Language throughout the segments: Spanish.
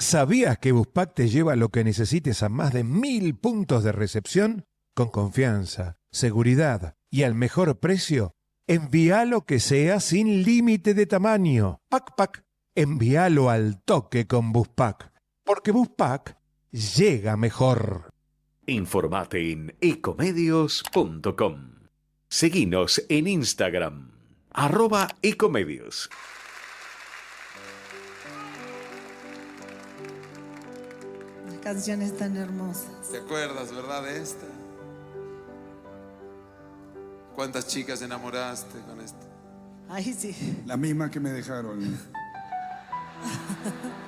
¿Sabías que Buspack te lleva lo que necesites a más de mil puntos de recepción? Con confianza, seguridad y al mejor precio, envía lo que sea sin límite de tamaño. Pack Pack, envíalo al toque con Buspack, porque Buspack llega mejor. Informate en ecomedios.com. Seguinos en Instagram, arroba ecomedios. canciones tan hermosas. ¿Te acuerdas, verdad, de esta? ¿Cuántas chicas enamoraste con esta? Ay, sí. La misma que me dejaron.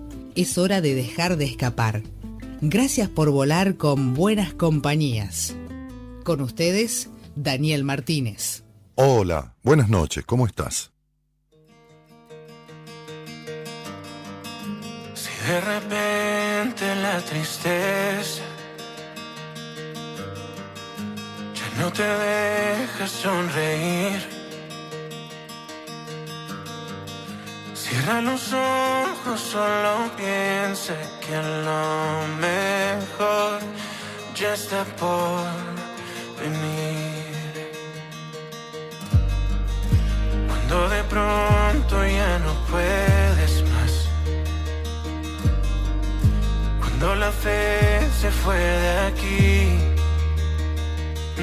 Es hora de dejar de escapar. Gracias por volar con buenas compañías. Con ustedes, Daniel Martínez. Hola, buenas noches, ¿cómo estás? Si de repente la tristeza ya no te deja sonreír, cierra los ojos, solo piensa que lo mejor ya está por venir. Cuando de pronto ya no puedes más. Cuando la fe se fue de aquí.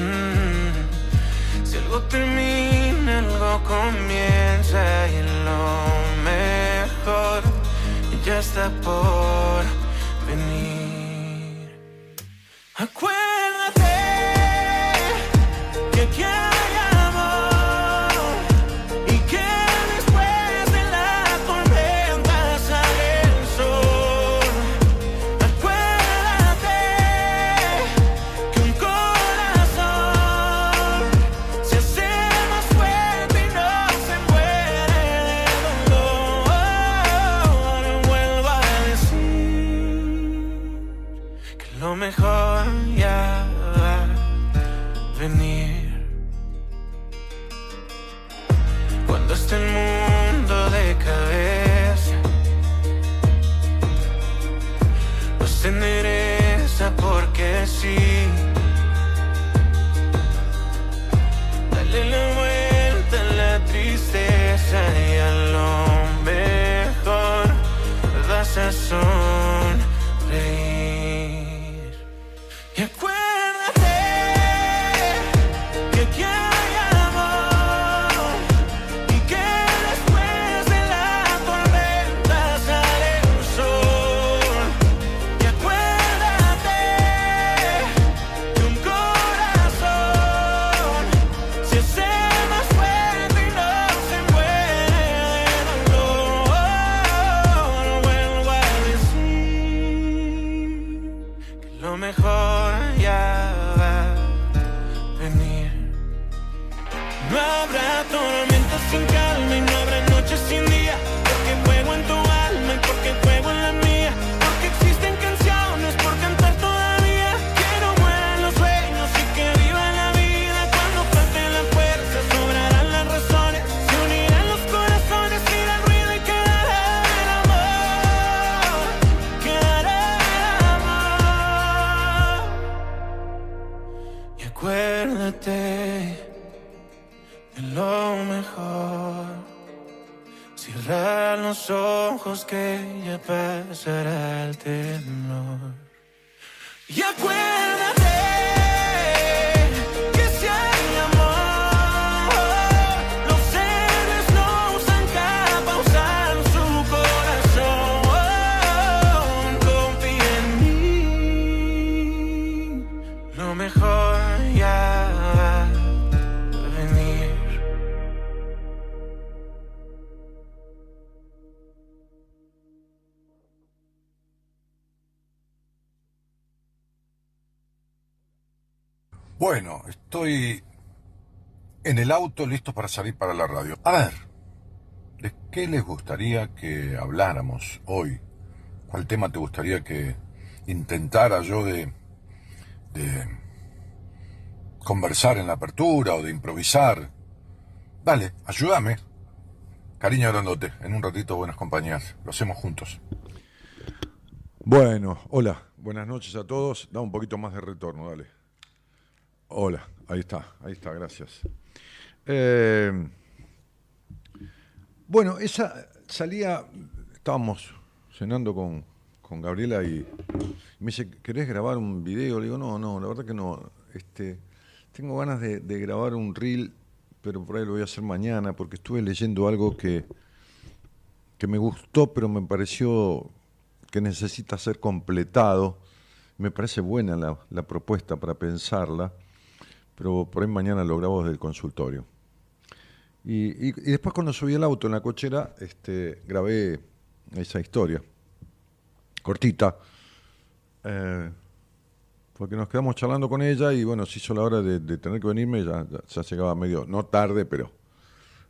Mm. Si algo termina, algo comienza y lo mejor ya está por venir. Acuérdate que aquí ojos que ya pasará el temor. Y acuérdate estoy en el auto listo para salir para la radio. A ver, ¿de qué les gustaría que habláramos hoy? ¿Cuál tema te gustaría que intentara yo de, de conversar en la apertura o de improvisar? Dale, ayúdame. Cariño grandote, en un ratito buenas compañías. Lo hacemos juntos. Bueno, hola, buenas noches a todos. Da un poquito más de retorno, dale. Hola, ahí está, ahí está, gracias. Eh, bueno, esa salía, estábamos cenando con, con Gabriela y me dice, ¿querés grabar un video? Le digo, no, no, la verdad que no. Este, tengo ganas de, grabar un reel, pero por ahí lo voy a hacer mañana, porque estuve leyendo algo que, que me gustó, pero me pareció que necesita ser completado. Me parece buena la, la propuesta para pensarla, pero por ahí mañana lo grabo desde el consultorio. Y, después cuando subí el auto en la cochera, este, grabé esa historia, cortita, eh, porque nos quedamos charlando con ella y bueno, se hizo la hora de, de tener que venirme, ya, ya, ya llegaba medio, no tarde, pero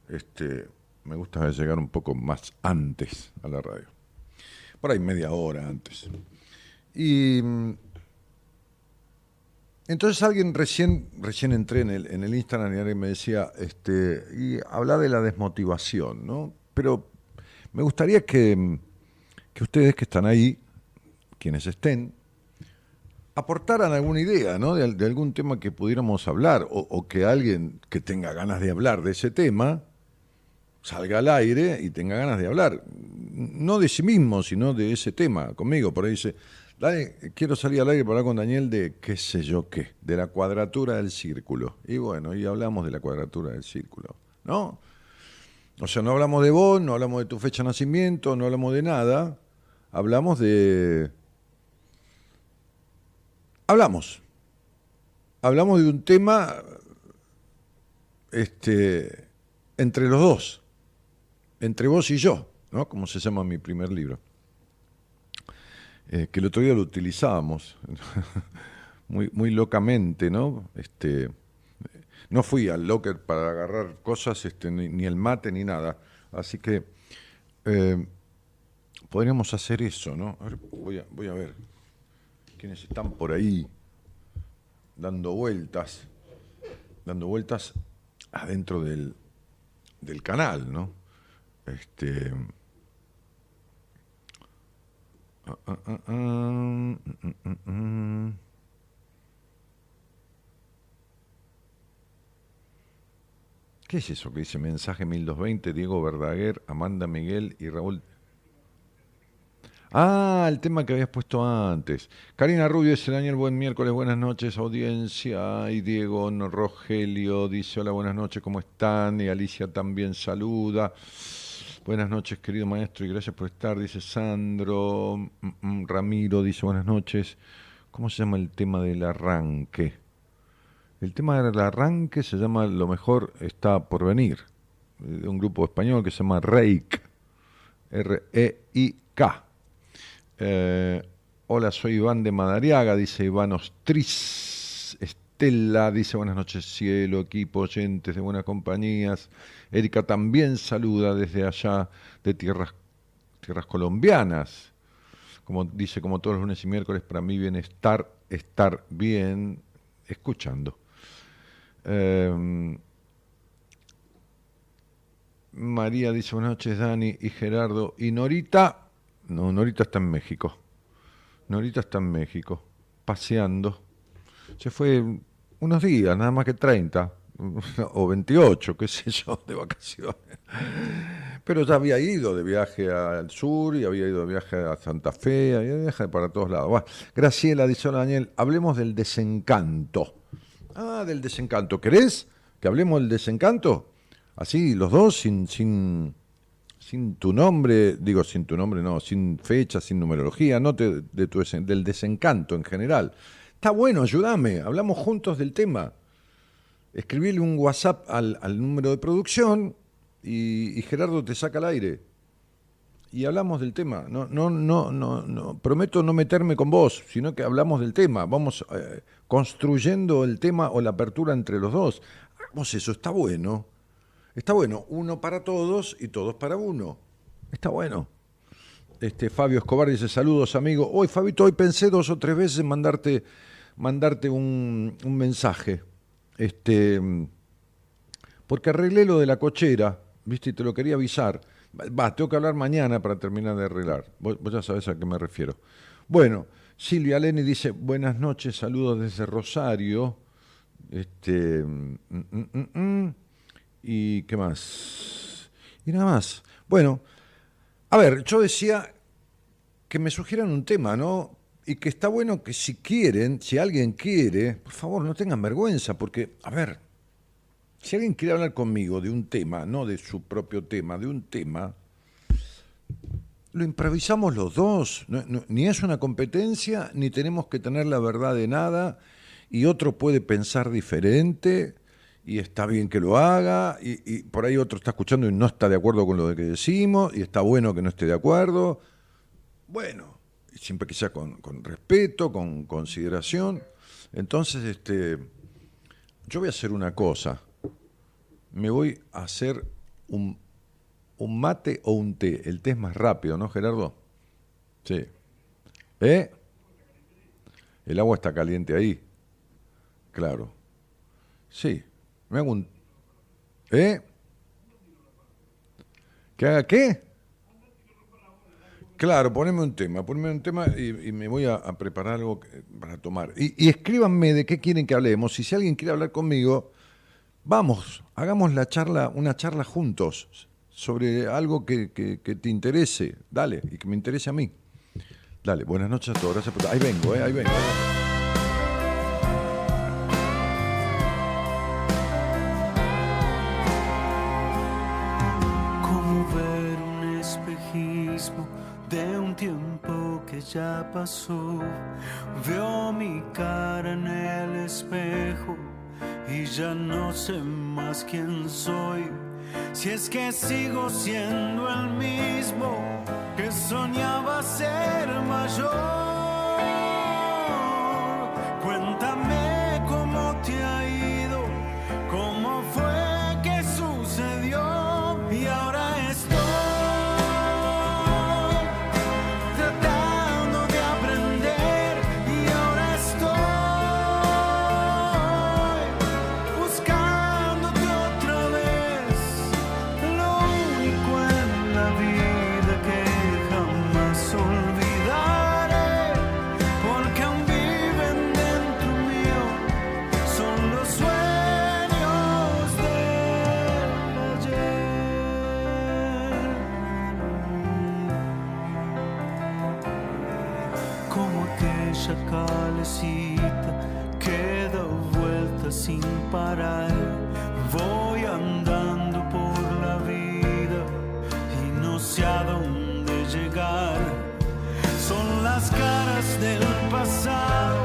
este, me gusta llegar un poco más antes a la radio. Por ahí media hora antes. Y mm, entonces alguien recién, entré en el, en el Instagram y alguien me decía, este, y habla de la desmotivación, ¿no? Pero me gustaría que, que ustedes que están ahí, quienes estén, aportaran alguna idea, ¿no? De, de algún tema que pudiéramos hablar, o, o que alguien que tenga ganas de hablar de ese tema salga al aire y tenga ganas de hablar, no de sí mismo, sino de ese tema conmigo. Por ahí dice, "Dale, quiero salir al aire para hablar con Daniel de qué sé yo qué, de la cuadratura del círculo. Y bueno, y hablamos de la cuadratura del círculo, ¿no? O sea, no hablamos de vos, no hablamos de tu fecha de nacimiento, no hablamos de nada, hablamos de... Hablamos. Hablamos de un tema este, entre los dos, entre vos y yo, ¿no? Como se llama mi primer libro. Eh, que el otro día lo utilizábamos muy, muy locamente, ¿no? Este, no fui al locker para agarrar cosas, este, ni, ni el mate ni nada. Así que eh, podríamos hacer eso, ¿no? A ver, voy, a, voy a ver quiénes están por ahí dando vueltas, dando vueltas adentro del, del canal, ¿no? Este. ah, ah, ah, ah, mm, mm, mm, mm. ¿Qué es eso que dice mensaje 1220? Diego Verdaguer, Amanda Miguel y Raúl. Ah, el tema que habías puesto antes. Karina Rubio dice Daniel, buen miércoles, buenas noches, audiencia. Y Diego Rogelio dice hola, buenas noches, ¿cómo están? Y Alicia también saluda. Buenas noches, querido maestro, y gracias por estar, dice Sandro. Mm, mm, Ramiro dice buenas noches. ¿Cómo se llama el tema del arranque? El tema del arranque se llama Lo mejor está por venir, de un grupo español que se llama Reik, R-E-I-K. Eh, hola, soy Iván de Madariaga, dice Iván Ostriz. Estela dice buenas noches, cielo, equipo, oyentes de buenas compañías. Erika también saluda desde allá de tierras, tierras colombianas. Como dice, como todos los lunes y miércoles, para mí bienestar, estar bien, escuchando. Eh, María dice buenas noches, Dani y Gerardo. Y Norita, no, Norita está en México. Norita está en México, paseando. Se fue unos días, nada más que 30, o 28, qué sé yo, de vacaciones. Pero ya había ido de viaje al sur y había ido de viaje a Santa Fe, había viaje para todos lados. Graciela dice, Daniel, hablemos del desencanto. Ah, del desencanto. ¿Querés que hablemos del desencanto? Así, los dos, sin, sin, sin tu nombre, digo sin tu nombre, no, sin fecha, sin numerología, no te- de tu, del desencanto en general. Está bueno, ayúdame, hablamos juntos del tema. Escribile un WhatsApp al, al número de producción y, Gerardo te saca al aire. Y hablamos del tema. No, no, no, no, no. Prometo no meterme con vos, sino que hablamos del tema. Vamos eh, construyendo el tema o la apertura entre los dos. Hagamos eso, está bueno. Está bueno, uno para todos y todos para uno. Está bueno. Este Fabio Escobar dice saludos amigo. Hoy Fabito, hoy pensé dos o tres veces mandarte, mandarte un, un mensaje. Este, porque arreglé lo de la cochera, viste, y te lo quería avisar. Va, tengo que hablar mañana para terminar de arreglar. Vos, ya sabés a qué me refiero. Bueno, Silvia Leni dice, buenas noches, saludos desde Rosario. Este, mm, mm, mm. ¿Y qué más? Y nada más. Bueno, a ver, yo decía que me sugieran un tema, ¿no? Y que está bueno que si quieren, si alguien quiere, por favor, no tengan vergüenza, porque, a ver, si alguien quiere hablar conmigo de un tema, no de su propio tema, de un tema, lo improvisamos los dos. Ni es una competencia, ni tenemos que tener la verdad de nada, y otro puede pensar diferente, y está bien que lo haga, y, y por ahí otro está escuchando y no está de acuerdo con lo que decimos, y está bueno que no esté de acuerdo. Bueno, siempre que sea con, respeto, con consideración. Entonces, este, yo voy a hacer una cosa. Me voy a hacer un, un mate o un té. El té es más rápido, ¿no, Gerardo? Sí. ¿Eh? El agua está caliente ahí. Claro. Sí. Me hago un... ¿Eh? ¿Que haga qué? Claro, poneme un tema, poneme un tema y, me voy a, preparar algo para tomar. Y, escríbanme de qué quieren que hablemos. Y si alguien quiere hablar conmigo, vamos, hagamos la charla, una charla juntos sobre algo que, te interese. Dale, y que me interese a mí. Dale, buenas noches a todos. Gracias por... Ahí vengo, eh, ahí vengo. Como ya pasó. Veo mi cara en el espejo y ya no sé más quién soy. Si es que sigo siendo el mismo que soñaba ser mayor. Sin parar. Voy andando por la vida y no sé a dónde llegar. Son las caras del pasado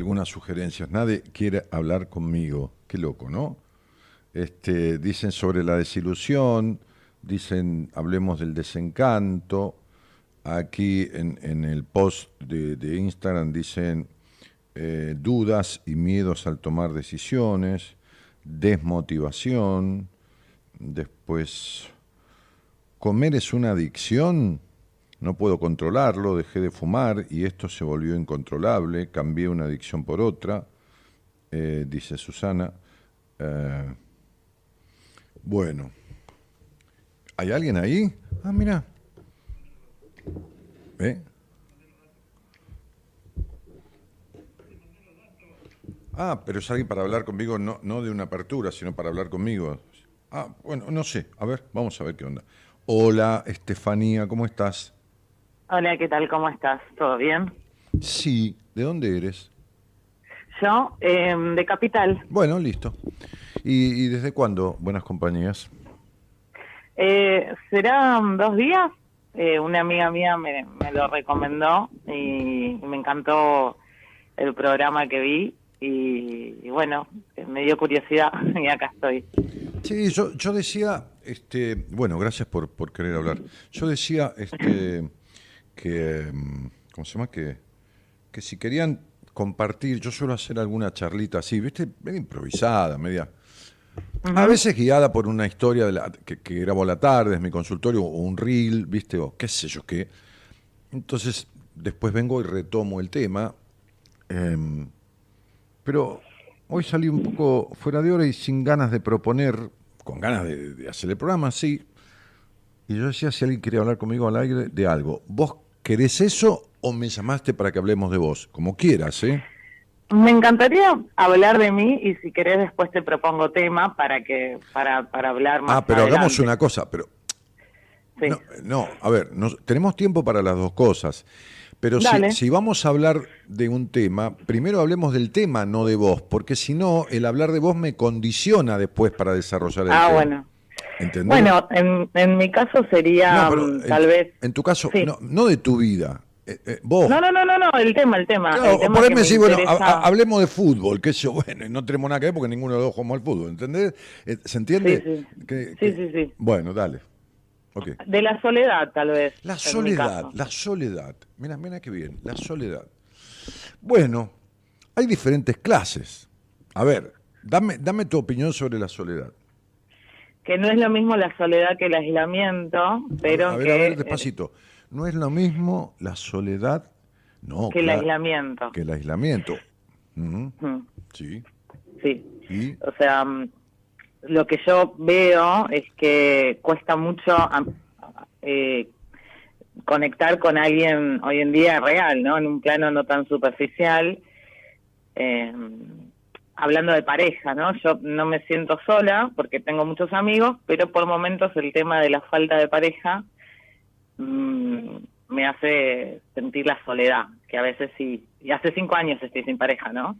algunas sugerencias. Nadie quiere hablar conmigo. Qué loco, ¿no? Este, dicen sobre la desilusión, dicen, hablemos del desencanto. Aquí en, el post de, de Instagram dicen eh, dudas y miedos al tomar decisiones, desmotivación, después comer es una adicción, no puedo controlarlo, dejé de fumar y esto se volvió incontrolable, cambié una adicción por otra, eh, dice Susana. Eh, bueno, ¿hay alguien ahí? Ah, mira. ¿Eh? Ah, pero es alguien para hablar conmigo, no, no de una apertura, sino para hablar conmigo. Ah, bueno, no sé. A ver, vamos a ver qué onda. Hola, Estefanía, ¿cómo estás? Hola, ¿qué tal? ¿Cómo estás? ¿Todo bien? Sí, ¿de dónde eres? Yo, eh, de Capital. Bueno, listo. ¿Y, y desde cuándo, buenas compañías? Eh, ¿Serán dos días? Eh, una amiga mía me, me lo recomendó y me encantó el programa que vi y, y bueno, me dio curiosidad y acá estoy. Sí, yo, yo decía, este, bueno, gracias por, por querer hablar. Yo decía este, que, mm, ¿cómo se llama? Que, que si querían compartir, yo suelo hacer alguna charlita así, ¿viste? Media improvisada, media... A veces guiada por una historia de la, que, que grabo a la tarde, es mi consultorio, o un reel, ¿viste? O qué sé yo qué. Entonces, después vengo y retomo el tema. em, pero hoy salí un poco fuera de hora y sin ganas de proponer, con ganas de, de hacer el programa, sí. Y yo decía, si alguien quería hablar conmigo al aire de algo, ¿vos querés eso o me llamaste para que hablemos de vos? Como quieras, ¿eh? Me encantaría hablar de mí y si querés después te propongo tema para que para, para hablar más Ah, pero hagamos una cosa, pero Sí. no, no, a ver, nos- tenemos tiempo para las dos cosas. Pero si, si vamos a hablar de un tema, primero hablemos del tema, no de vos, porque si no, el hablar de vos me condiciona después para desarrollar el Ah, tema. bueno. ¿Entendés? Bueno, en, en mi caso sería No, pero mm, en- tal vez... En tu caso, Sí. no, no de tu vida. eh, eh, vos. No, no, no, no, no, el tema, el tema. Claro, el tema por ahí que me me decís, bueno, ha- hablemos de fútbol, sé yo, bueno, y no tenemos nada que ver porque ninguno de los dos jugamos al fútbol, ¿entendés? Eh, ¿Se entiende? Sí, sí. Que- Sí, que- sí, sí. Bueno, dale. Ok. De la soledad, tal vez. La soledad, la soledad. Mira, mira qué bien, la soledad. Bueno, hay diferentes clases. A ver, dame, dame tu opinión sobre la soledad. Que no es lo mismo la soledad que el aislamiento, pero a ver, que, a ver, despacito. No es lo mismo la soledad, no, que el claro, aislamiento. que el aislamiento. Sí. Sí. Y O sea, mm, lo que yo veo es que cuesta mucho eh, conectar con alguien hoy en día real, ¿no? En un plano no tan superficial. Eh, hablando de pareja, ¿no? Yo no me siento sola porque tengo muchos amigos, pero por momentos el tema de la falta de pareja mm, me hace sentir la soledad, que a veces sí. Y hace cinco años estoy sin pareja, ¿no?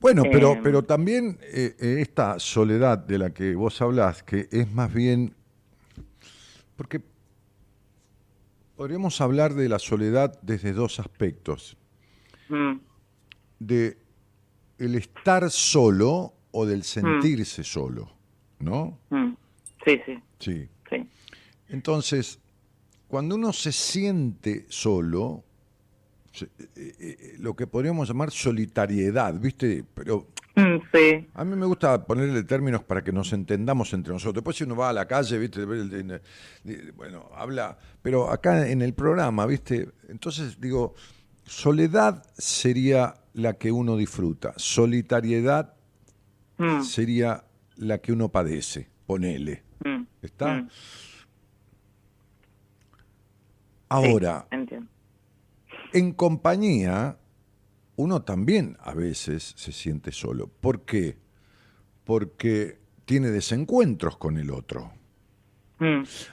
Bueno, pero, Eh, pero también eh, eh, esta soledad de la que vos hablás, que es más bien, porque podríamos hablar de la soledad desde dos aspectos, Mm. de el estar solo o del sentirse solo, ¿no? Mm, Sí, sí, Sí. sí. Entonces, cuando uno se siente solo, se- eh, eh, lo que podríamos llamar solitariedad, ¿viste? Pero Mm, Sí, A mí me gusta ponerle términos para que nos entendamos entre nosotros. Después si uno va a la calle, ¿viste? Bueno, habla, pero acá en el programa, ¿viste? Entonces digo, soledad sería la que uno disfruta, solitariedad Mm, sería la que uno padece, ponele. mm, ¿Está? mm, Ahora, entiendo. en compañía, uno también a veces se siente solo. ¿Por qué? Porque tiene desencuentros con el otro.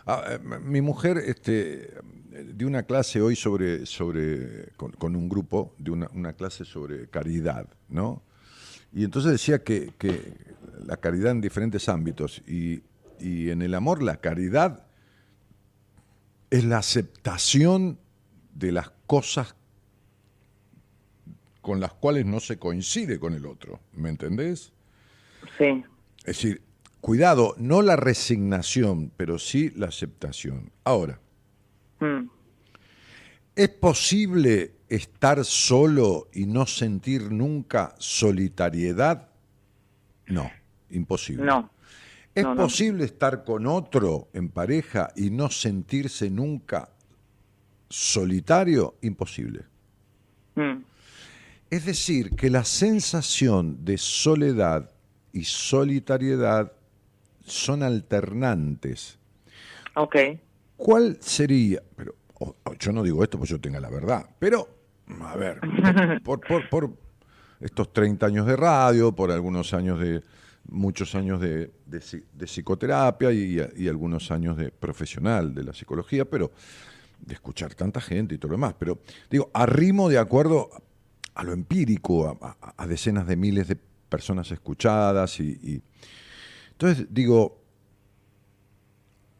Ah, eh, mi mujer este, dio una clase hoy sobre, sobre con, con un grupo, de una, una clase sobre caridad, ¿no? Y entonces decía que, que la caridad en diferentes ámbitos y, y en el amor la caridad es la aceptación de las cosas con las cuales no se coincide con el otro, ¿me entendés? Sí. Es decir, cuidado, no la resignación, pero sí la aceptación. Ahora, Mm. ¿es posible estar solo y no sentir nunca solitariedad? No, imposible. No. ¿Es no, no. posible estar con otro en pareja y no sentirse nunca solitario? Imposible. Mm. Es decir, que la sensación de soledad y solitariedad son alternantes. Ok. ¿Cuál sería? Pero o- o yo no digo esto porque yo tenga la verdad, pero a ver, por, por- por estos 30 años de radio, por algunos años de muchos años de, de de psicoterapia y, y algunos años de profesional de la psicología, pero de escuchar tanta gente y todo lo demás. Pero digo, arrimo de acuerdo a lo empírico, a, a- a decenas de miles de personas escuchadas y, y- entonces digo,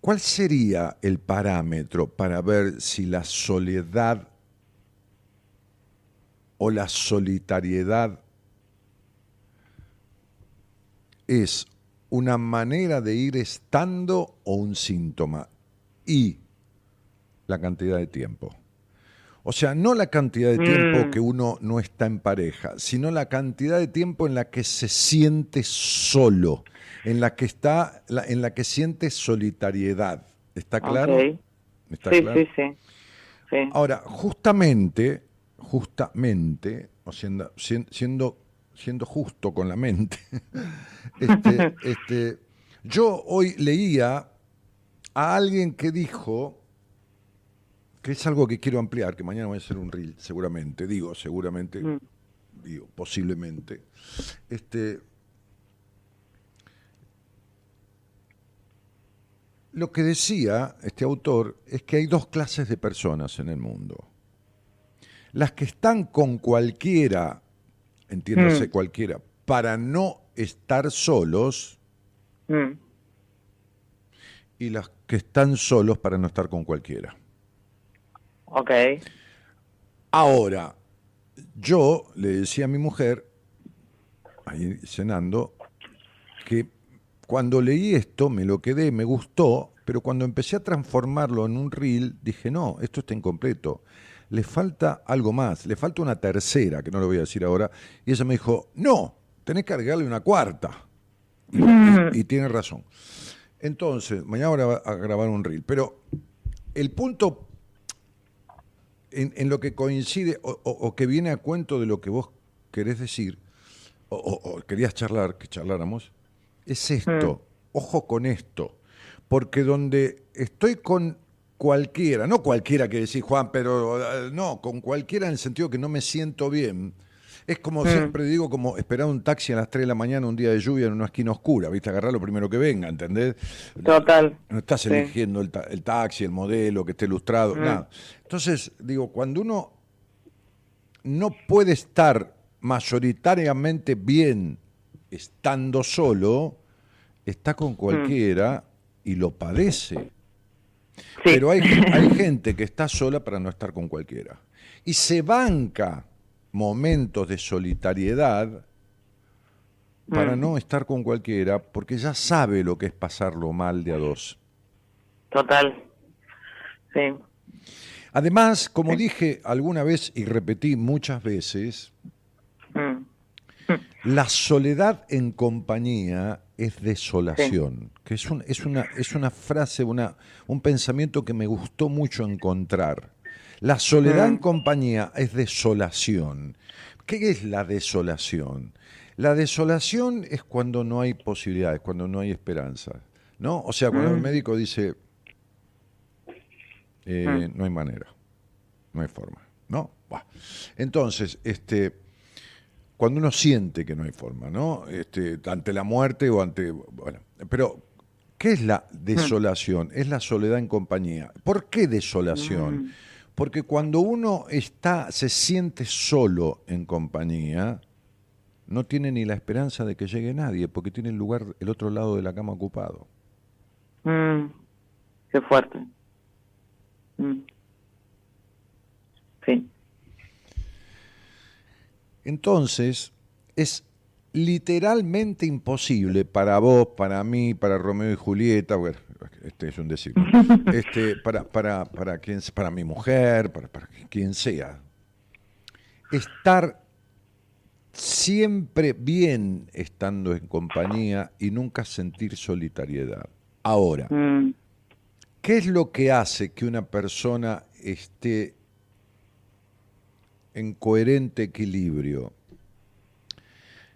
¿cuál sería el parámetro para ver si la soledad o la solitariedad es una manera de ir estando o un síntoma? Y la cantidad de tiempo. O sea, no la cantidad de tiempo Mm. que uno no está en pareja, sino la cantidad de tiempo en la que se siente solo, en la que está, la- en la que siente solitariedad. ¿Está claro? Ok. ¿Está Sí, claro? sí, sí. Sí. Ahora, justamente, justamente, o siendo, sien- siendo, siendo justo con la mente, este, este, yo hoy leía a alguien que dijo, que es algo que quiero ampliar, que mañana voy a hacer un reel, seguramente, digo, seguramente, Mm. digo, posiblemente, este, Lo que decía este autor es que hay dos clases de personas en el mundo. Las que están con cualquiera, entiéndase Mm. cualquiera, para no estar solos Mm. y las que están solos para no estar con cualquiera. Ok. Ahora, yo le decía a mi mujer, ahí cenando, que cuando leí esto me lo quedé, me gustó, pero cuando empecé a transformarlo en un reel, dije, no, esto está incompleto. Le falta algo más, le falta una tercera, que no lo voy a decir ahora. Y ella me dijo, no, tenés que agregarle una cuarta. Y, y- y tiene razón. Entonces, mañana voy a a grabar un reel. Pero el punto en, en lo que coincide o, o- o que viene a cuento de lo que vos querés decir, o querías charlar, que charláramos, es esto. Ojo con esto. Porque donde estoy con cualquiera, no cualquiera que decís, Juan, pero eh, no, con cualquiera en el sentido que no me siento bien. Es como siempre digo, como esperar un taxi a las 3 de la mañana un día de lluvia en una esquina oscura, ¿viste? Agarrar lo primero que venga, ¿entendés? Total. No estás Sí. eligiendo el, ta- el taxi, el modelo, que esté ilustrado, nada. Entonces, digo, cuando uno no puede estar mayoritariamente bien estando solo, está con cualquiera y lo padece. Sí. Pero hay, hay gente que está sola para no estar con cualquiera. Y se banca momentos de solitariedad para Mm. no estar con cualquiera, porque ya sabe lo que es pasarlo mal de a dos. Total. Sí. Además, como dije alguna vez y repetí muchas veces. la soledad en compañía es desolación, que es, un- es, una, es una frase, una, un pensamiento que me gustó mucho encontrar. La soledad en compañía es desolación. ¿Qué es la desolación? La desolación es cuando no hay posibilidades, cuando no hay esperanza. ¿no? O sea, cuando el médico dice, eh, no hay manera, no hay forma, ¿no? Entonces, este, cuando uno siente que no hay forma, ¿no? Este, ante la muerte o ante, bueno, pero ¿qué es la desolación? Es la soledad en compañía. ¿Por qué desolación? Porque cuando uno está, se siente solo en compañía, no tiene ni la esperanza de que llegue nadie, porque tiene el lugar, el otro lado de la cama ocupado. Mm. Qué fuerte. Mm. Sí. Entonces, es literalmente imposible para vos, para mí, para Romeo y Julieta, bueno, este es un decir, este, para, para, para, quien, para mi mujer, para, para quien sea, estar siempre bien estando en compañía y nunca sentir solitariedad. Ahora, Mm, ¿qué es lo que hace que una persona esté en coherente equilibrio?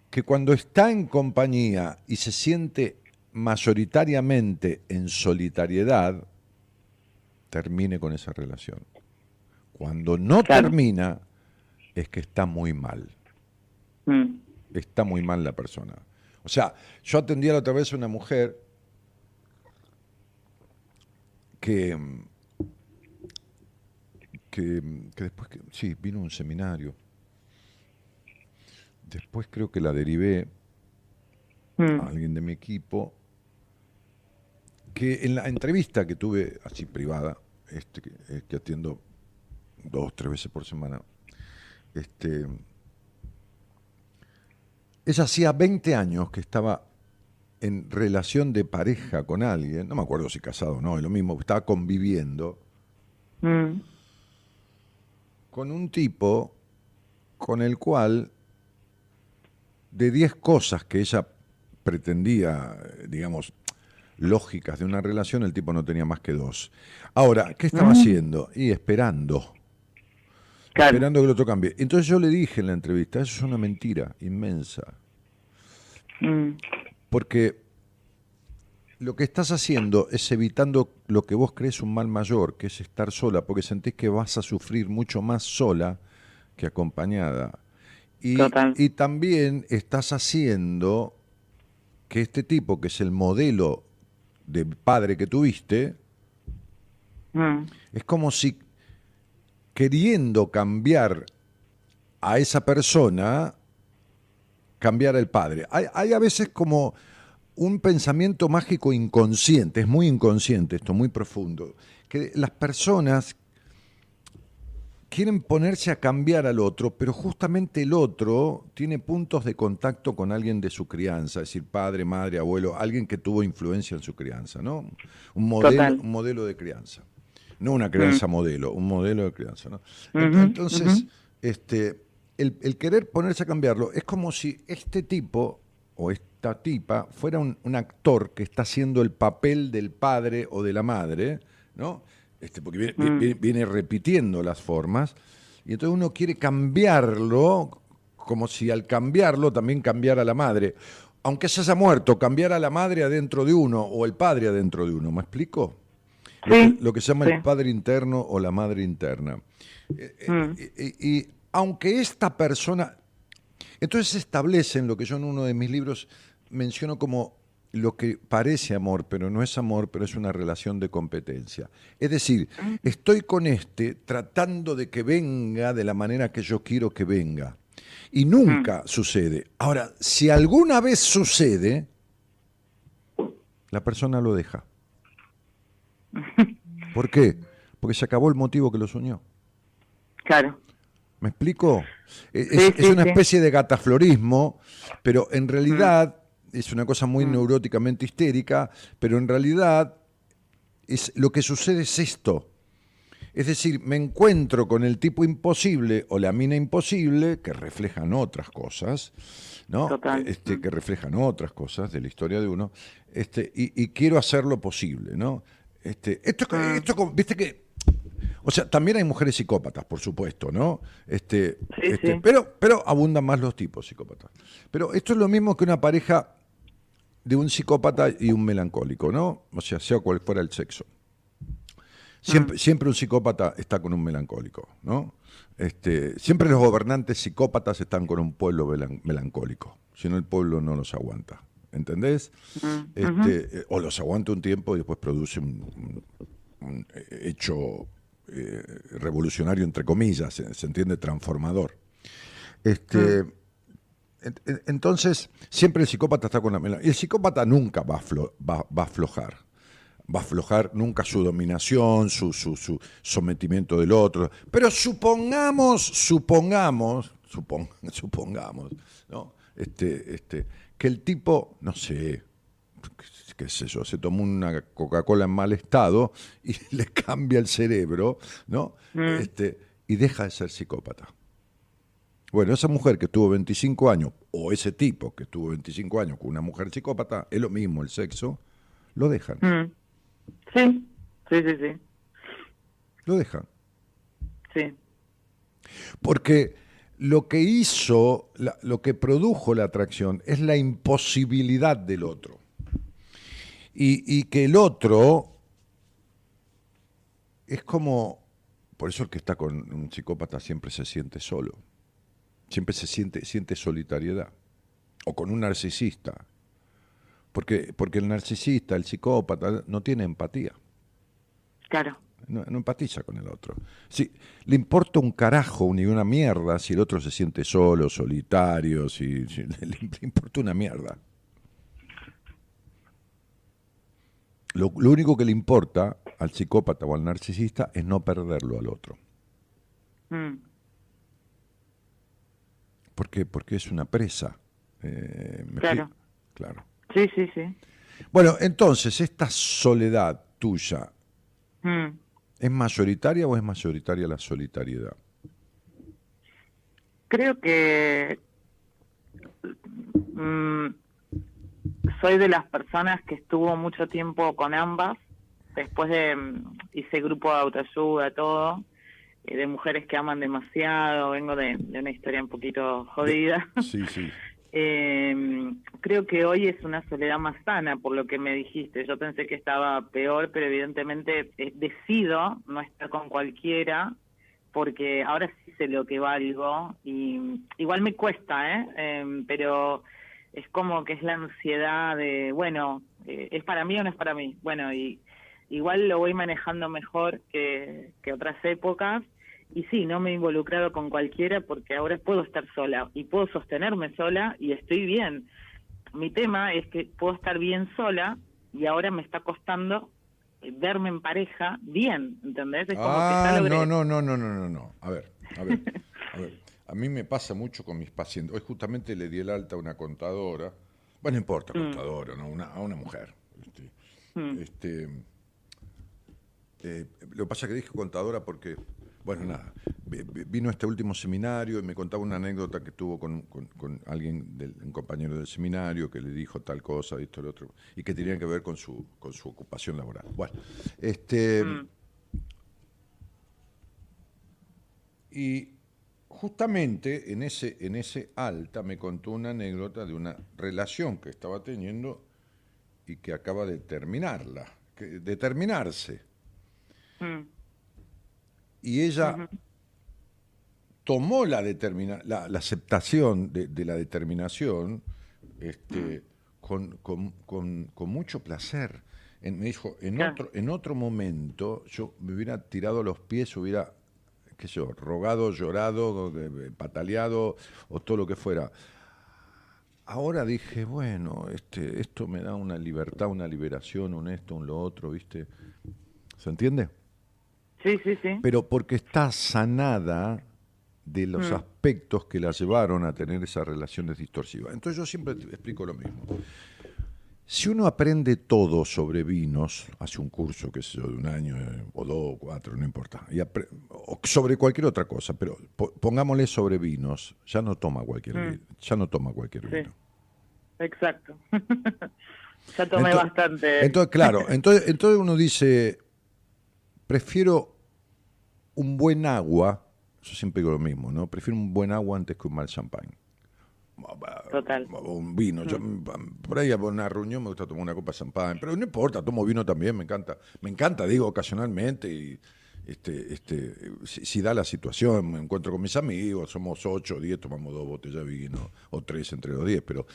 Que cuando está en compañía y se siente mayoritariamente en solitariedad, termine con esa relación. Cuando no Claro. termina, es que está muy mal mm, está muy mal la persona. O sea, yo atendía la otra vez a una mujer que, que, que después, que, sí, vino a un seminario. Después creo que la derivé mm, a alguien de mi equipo, que en la entrevista que tuve así privada, este, que, eh, que atiendo dos, tres veces por semana, este, ella hacía 20 años que estaba en relación de pareja con alguien, no me acuerdo si casado o no, es lo mismo, estaba conviviendo mm, con un tipo con el cual de 10 cosas que ella pretendía, digamos, lógicas de una relación, el tipo no tenía más que dos. Ahora, ¿qué estaba haciendo? Y esperando. Claro. Esperando que el otro cambie. Entonces yo le dije en la entrevista, eso es una mentira inmensa. mm, Porque lo que estás haciendo es evitando lo que vos crees un mal mayor, que es estar sola, porque sentís que vas a sufrir mucho más sola que acompañada. Y, Total. y también estás haciendo que este tipo, que es el modelo de padre que tuviste, mm, es como si queriendo cambiar a esa persona, cambiar el padre. Hay, hay a veces como un pensamiento mágico inconsciente, es muy inconsciente esto, muy profundo, que las personas quieren ponerse a cambiar al otro, pero justamente el otro tiene puntos de contacto con alguien de su crianza, es decir, padre, madre, abuelo, alguien que tuvo influencia en su crianza, ¿no? Un modelo, un modelo de crianza. No una crianza modelo, un modelo de crianza, ¿no? Entonces, este, el, el querer ponerse a cambiarlo es como si este tipo o esta tipa fuera un, un actor que está haciendo el papel del padre o de la madre, ¿no? Este, porque viene, Mm. viene- viene repitiendo las formas, y entonces uno quiere cambiarlo, como si al cambiarlo también cambiara la madre. Aunque se haya muerto, cambiar a la madre adentro de uno o el padre adentro de uno, ¿me explico? Lo, Sí, que, lo que se llama sí. el padre interno o la madre interna. Eh, eh, Mm. y, y- y aunque esta persona... Entonces se establece en lo que yo en uno de mis libros menciono como lo que parece amor, pero no es amor, pero es una relación de competencia. Es decir, estoy con este tratando de que venga de la manera que yo quiero que venga. Y nunca sucede. Ahora, si alguna vez sucede, la persona lo deja. ¿Por qué? Porque se acabó el motivo que los unió. claro. ¿Me explico? Es, Sí, es sí, una sí. especie de gataflorismo, pero en realidad es una cosa Mm. muy neuróticamente histérica, pero en realidad es, lo que sucede es esto. Es decir, me encuentro con el tipo imposible o la mina imposible, que reflejan otras cosas, ¿no? Total. Este, que reflejan otras cosas de la historia de uno, este, y, y quiero hacer lo posible, ¿no? Este, esto, es co- esto viste que o sea, también hay mujeres psicópatas, por supuesto, ¿no? Este, Sí, este, sí. Pero, pero abundan más los tipos psicópatas. Pero esto es lo mismo que una pareja de un psicópata y un melancólico, ¿no? O sea, sea cual fuera el sexo. Siempre, siempre un psicópata está con un melancólico, ¿no? Este, siempre los gobernantes psicópatas están con un pueblo melan- melancólico, si no el pueblo no los aguanta, ¿entendés? Este, eh, O los aguanta un tiempo y después produce un, un- un hecho eh, revolucionario, entre comillas, se, se entiende, transformador. Este, en- Entonces, siempre el psicópata está con la Y el psicópata nunca va a, aflo- va- va a aflojar. Va a aflojar nunca su dominación, su, su- su sometimiento del otro. Pero supongamos, supongamos, supon- supongamos, ¿no? este, este, que el tipo, no sé, qué sé yo, se tomó una Coca-Cola en mal estado y le cambia el cerebro, ¿no? Mm. Este, y deja de ser psicópata. Bueno, esa mujer que tuvo 25 años, o ese tipo que tuvo 25 años con una mujer psicópata, es lo mismo el sexo, lo dejan. Mm. Sí, sí, sí, sí. Lo dejan. Sí. Porque lo que hizo, la- lo que produjo la atracción es la imposibilidad del otro. Y, y que el otro es como, por eso el que está con un psicópata siempre se siente solo, siempre se siente, siente solitariedad, o con un narcisista, porque, porque el narcisista, el psicópata, no tiene empatía. Claro. No, no empatiza con el otro. Sí, le importa un carajo ni una mierda si el otro se siente solo, solitario, si, si- le, le importa una mierda. Lo, lo único que le importa al psicópata o al narcisista es no perderlo al otro. Mm. ¿Por qué? Porque es una presa. Eh, ¿me Claro. Claro. Sí, sí, sí. Bueno, entonces, esta soledad tuya, Mm. ¿es mayoritaria o es mayoritaria la solitariedad? Creo que mm, soy de las personas que estuvo mucho tiempo con ambas. Después de mm, hice grupo de autoayuda, todo, de mujeres que aman demasiado. Vengo de, de una historia un poquito jodida. Sí, sí. Eh, creo que hoy es una soledad más sana, por lo que me dijiste. Yo pensé que estaba peor, pero evidentemente eh, decido no estar con cualquiera, porque ahora sí sé lo que valgo y igual me cuesta, ¿eh? Em, pero es como que es la ansiedad de, bueno, eh, ¿es para mí o no es para mí? Bueno, y igual lo voy manejando mejor que, que otras épocas. Y sí, no me he involucrado con cualquiera porque ahora puedo estar sola y puedo sostenerme sola y estoy bien. Mi tema es que puedo estar bien sola y ahora me está costando eh, verme en pareja bien, ¿entendés? Es como que Ah, logré. no, no, no, no, no, no, no. A ver, a ver, a ver. A mí me pasa mucho con mis pacientes. Hoy justamente le di el alta a una contadora. Bueno, no importa, Mm. contadora, ¿no? Una, a una mujer. Este, Mm. este, eh, lo que pasa es que dije contadora porque, bueno, nada, vi- vi- vino a este último seminario y me contaba una anécdota que tuvo con, con- con alguien, del, un compañero del seminario, que le dijo tal cosa, esto, lo otro, y que tenía que ver con su, con su ocupación laboral. Bueno, este... Mm. Y justamente en ese, en ese alta me contó una anécdota de una relación que estaba teniendo y que acaba de terminarla, que- de terminarse. Mm. Y ella tomó la, determina- la, la aceptación de, de la determinación este, con, con- con- con mucho placer. En- me dijo, en, Claro. otro, en otro momento yo me hubiera tirado a los pies, hubiera, qué sé yo, rogado, llorado, pataleado o todo lo que fuera. Ahora dije, bueno, este, esto me da una libertad, una liberación, un esto, un lo otro, ¿viste? ¿Se entiende? Sí, sí, sí. pero porque está sanada de los Mm. aspectos que la llevaron a tener esas relaciones distorsivas. Entonces yo siempre te explico lo mismo. Si uno aprende todo sobre vinos, hace un curso, qué sé yo, de un año eh, o dos o cuatro, no importa, y o sobre cualquier otra cosa, pero po- pongámosle sobre vinos, ya no toma cualquier Mm. vino, ya no toma cualquier Sí. vino. Exacto. ya tomé bastante. Entonces, claro, entonces, entonces uno dice, prefiero un buen agua, yo siempre digo lo mismo, ¿no? Prefiero un buen agua antes que un mal champán. Total. Un vino. Yo, por ahí a una reunión me gusta tomar una copa de champán, pero no importa, tomo vino también, me encanta. Me encanta, digo, ocasionalmente y este, este, si, si da la situación, me encuentro con mis amigos, somos ocho o diez, tomamos dos botellas de vino, o tres entre los diez, pero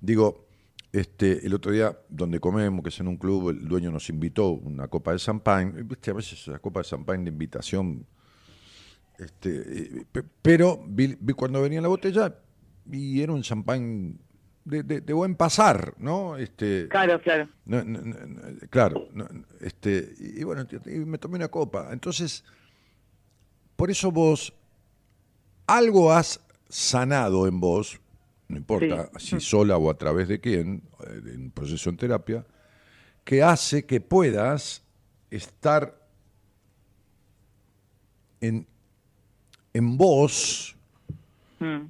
digo, este, el otro día donde comemos, que es en un club, el dueño nos invitó una copa de champán, viste, a veces la copa de champán de invitación, este, eh, pe- pero vi, vi cuando venía la botella y era un champán de, de- de buen pasar, ¿no? Este, Claro, claro. no, no, no, no, claro, este, y, y bueno, y me tomé una copa. Entonces, por eso vos algo has sanado en vos no importa si sola o a través de quién, eh, en proceso en terapia, que hace que puedas estar en, en vos Mm.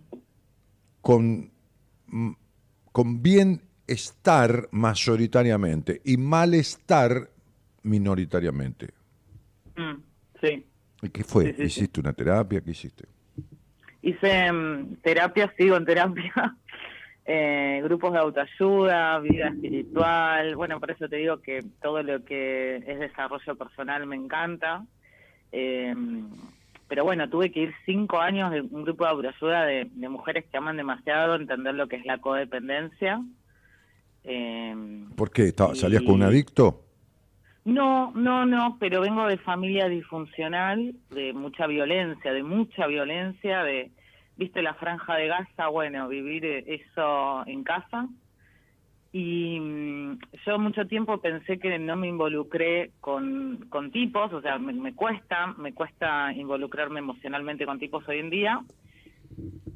con, mm, con bienestar mayoritariamente y malestar minoritariamente. Mm, Sí. ¿Y qué fue? Sí, sí, sí. ¿Hiciste una terapia? ¿Qué hiciste? Hice mm, terapia, sigo en terapia, eh, grupos de autoayuda, vida espiritual. Bueno, por eso te digo que todo lo que es desarrollo personal me encanta. Eh, pero bueno, tuve que ir cinco años de un grupo de autoayuda de, de mujeres que aman demasiado, entender lo que es la codependencia. Eh, ¿Por qué? ¿Estaba- ¿Salías con un adicto? No, no, no, pero vengo de familia disfuncional, de mucha violencia, de mucha violencia, de, viste la franja de Gaza, bueno, vivir eh, eso en casa. Y mm, yo mucho tiempo pensé que no me involucré con, con tipos, o sea, me, me cuesta, me cuesta involucrarme emocionalmente con tipos hoy en día,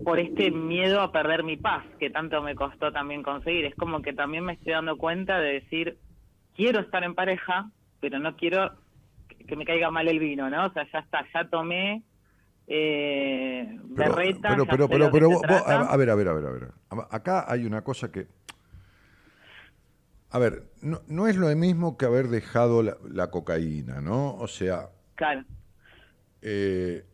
por este miedo a perder mi paz, que tanto me costó también conseguir. Es como que también me estoy dando cuenta de decir, quiero estar en pareja, pero no quiero que- me caiga mal el vino, ¿no? O sea, ya está, ya tomé eh, Pero, berreta, pero, pero, pero, pero vos- vos- a, a ver, a ver, a ver, a ver. Acá hay una cosa que. A ver, no, no es lo mismo que haber dejado la, la cocaína, ¿no? O sea, Claro, eh,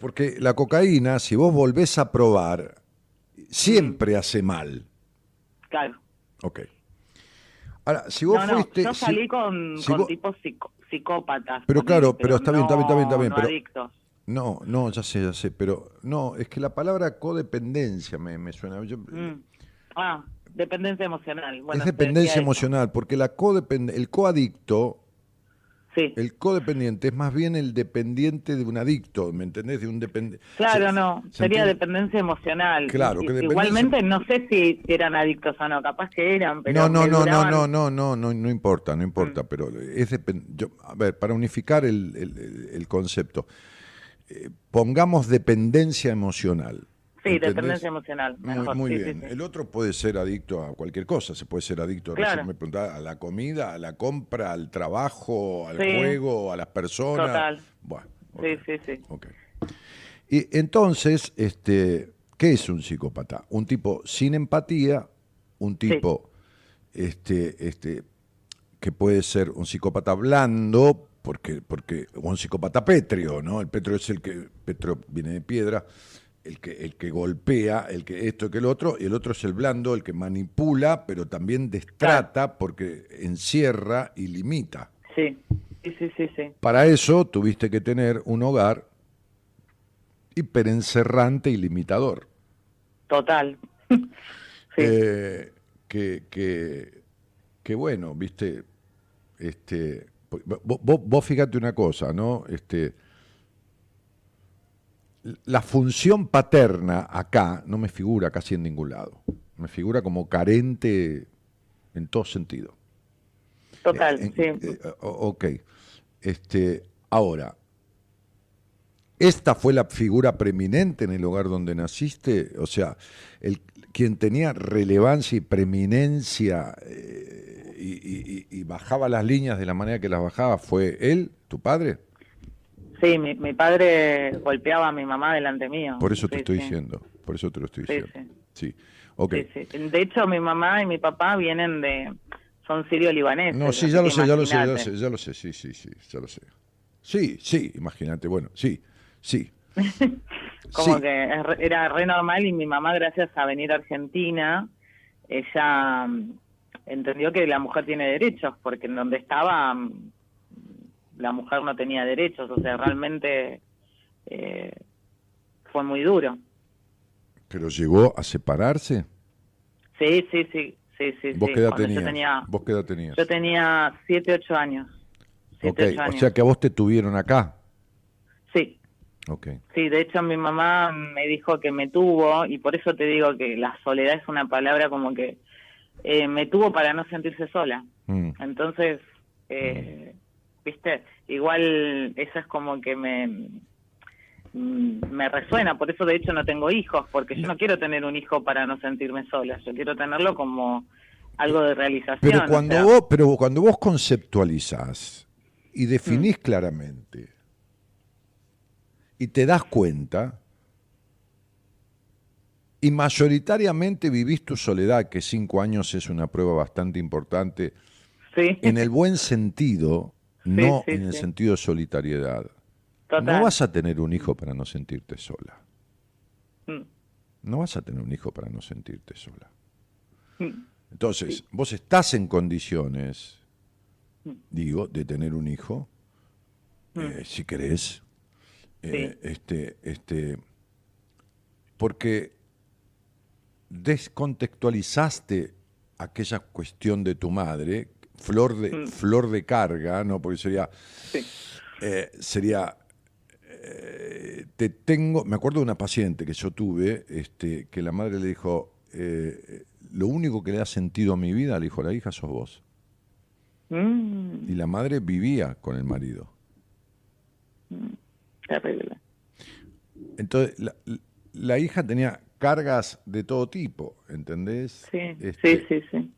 porque la cocaína, si vos volvés a probar, siempre hace mal. claro. Ok. Ahora, si vos no, no, fuiste. yo si- salí con, si con vos- tipos psico- psicópatas. Pero claro, pero está bien, está bien, está bien, está bien, no pero- adictos. No, no, ya sé, ya sé, pero no, es que la palabra codependencia me, me suena. yo- Mm. Ah, dependencia emocional. Bueno, es dependencia eso. emocional, porque la codepend- el coadicto, Sí. el codependiente es más bien el dependiente de un adicto, ¿me entendés? De un dependiente. Claro, no, se sería entiende? dependencia emocional. Claro, que dependencia- Igualmente no sé si, eran adictos o no, capaz que eran, pero No, no, no, no, duraban- no, no, no, no, no importa, no Mm. importa, pero es depen- yo, a ver, para unificar el- el concepto, eh, pongamos dependencia emocional. Sí, ¿entendés? dependencia emocional. Muy, Mejor, muy sí, sí, bien. sí. El otro puede ser adicto a cualquier cosa. Se puede ser adicto Claro. me preguntaba, a la comida, a la compra, al trabajo, al juego, a las personas. Total. Bueno, Sí, sí, sí. ok. Y entonces, este, ¿qué es un psicópata? Un tipo sin empatía, un tipo este, este, que puede ser un psicópata blando, porque, porque, o un psicópata pétreo, ¿no? El pétreo es el que, pétreo viene de piedra, el que, el que golpea, el que esto, que el otro, y el otro es el blando, el que manipula, pero también destrata porque encierra y limita. Sí, sí, sí, sí, sí. Para eso tuviste que tener un hogar hiperencerrante y limitador. Total. Eh, que, que, que bueno, viste, este, vos, vos- vos fíjate una cosa, ¿no? Este, la función paterna acá no me figura casi en ningún lado. Me figura como carente en todo sentido. Total, Eh, sí. eh, o- ok. Este, ahora, ¿esta fue la figura preeminente en el hogar donde naciste? O sea, el, quien tenía relevancia y preeminencia eh, y, y- y- y bajaba las líneas de la manera que las bajaba fue él, tu padre. Sí, mi, mi padre golpeaba a mi mamá delante mío. Por eso te Sí, estoy sí. diciendo. Por eso te lo estoy diciendo. Sí. Ok. Sí, sí. De hecho, mi mamá y mi papá vienen de... Son sirio-libaneses. No, sí, ya lo sé, ya lo sé, ya lo sé, ya lo sé, sí, sí, sí, ya lo sé. Sí, sí, imagínate, bueno, sí, sí. Como que era re normal y mi mamá, gracias a venir a Argentina, ella mm, entendió que la mujer tiene derechos, porque en donde estaba mm, la mujer no tenía derechos, o sea, realmente eh, fue muy duro. Pero llegó a separarse. Sí, sí, sí, sí, sí. ¿Vos sí. qué edad tenías? Yo tenía, ¿Vos qué edad tenías? yo tenía siete, ocho años. Siete, Ok, ocho o años. sea que a vos te tuvieron acá. Sí, Ok. Sí, de hecho mi mamá me dijo que me tuvo y por eso te digo que la soledad es una palabra como que eh, me tuvo para no sentirse sola. Mm. Entonces, eh, viste, igual eso es como que me me resuena, por eso de hecho no tengo hijos, porque yo no quiero tener un hijo para no sentirme sola, yo quiero tenerlo como algo de realización. Pero o cuando sea, vos, pero cuando vos conceptualizás y definís Mm. claramente y te das cuenta y mayoritariamente vivís tu soledad, que cinco años es una prueba bastante importante, sí, en el buen sentido, no sí, en el sí. sentido de solitariedad. total. No vas a tener un hijo para no sentirte sola. Mm, No vas a tener un hijo para no sentirte sola. mm, Entonces, vos estás en condiciones, Mm. digo, de tener un hijo, eh, si querés. Eh, este, este, porque descontextualizaste aquella cuestión de tu madre, flor de, Mm. flor de carga, ¿no? Porque sería, Sí. eh, sería eh, te tengo, me acuerdo de una paciente que yo tuve, este, que la madre le dijo, eh, lo único que le ha sentido a mi vida, le dijo la hija, sos vos. mm, Y la madre vivía con el marido. terrible. Entonces, la, la hija tenía cargas de todo tipo, ¿entendés? Sí, Este, sí, sí, sí.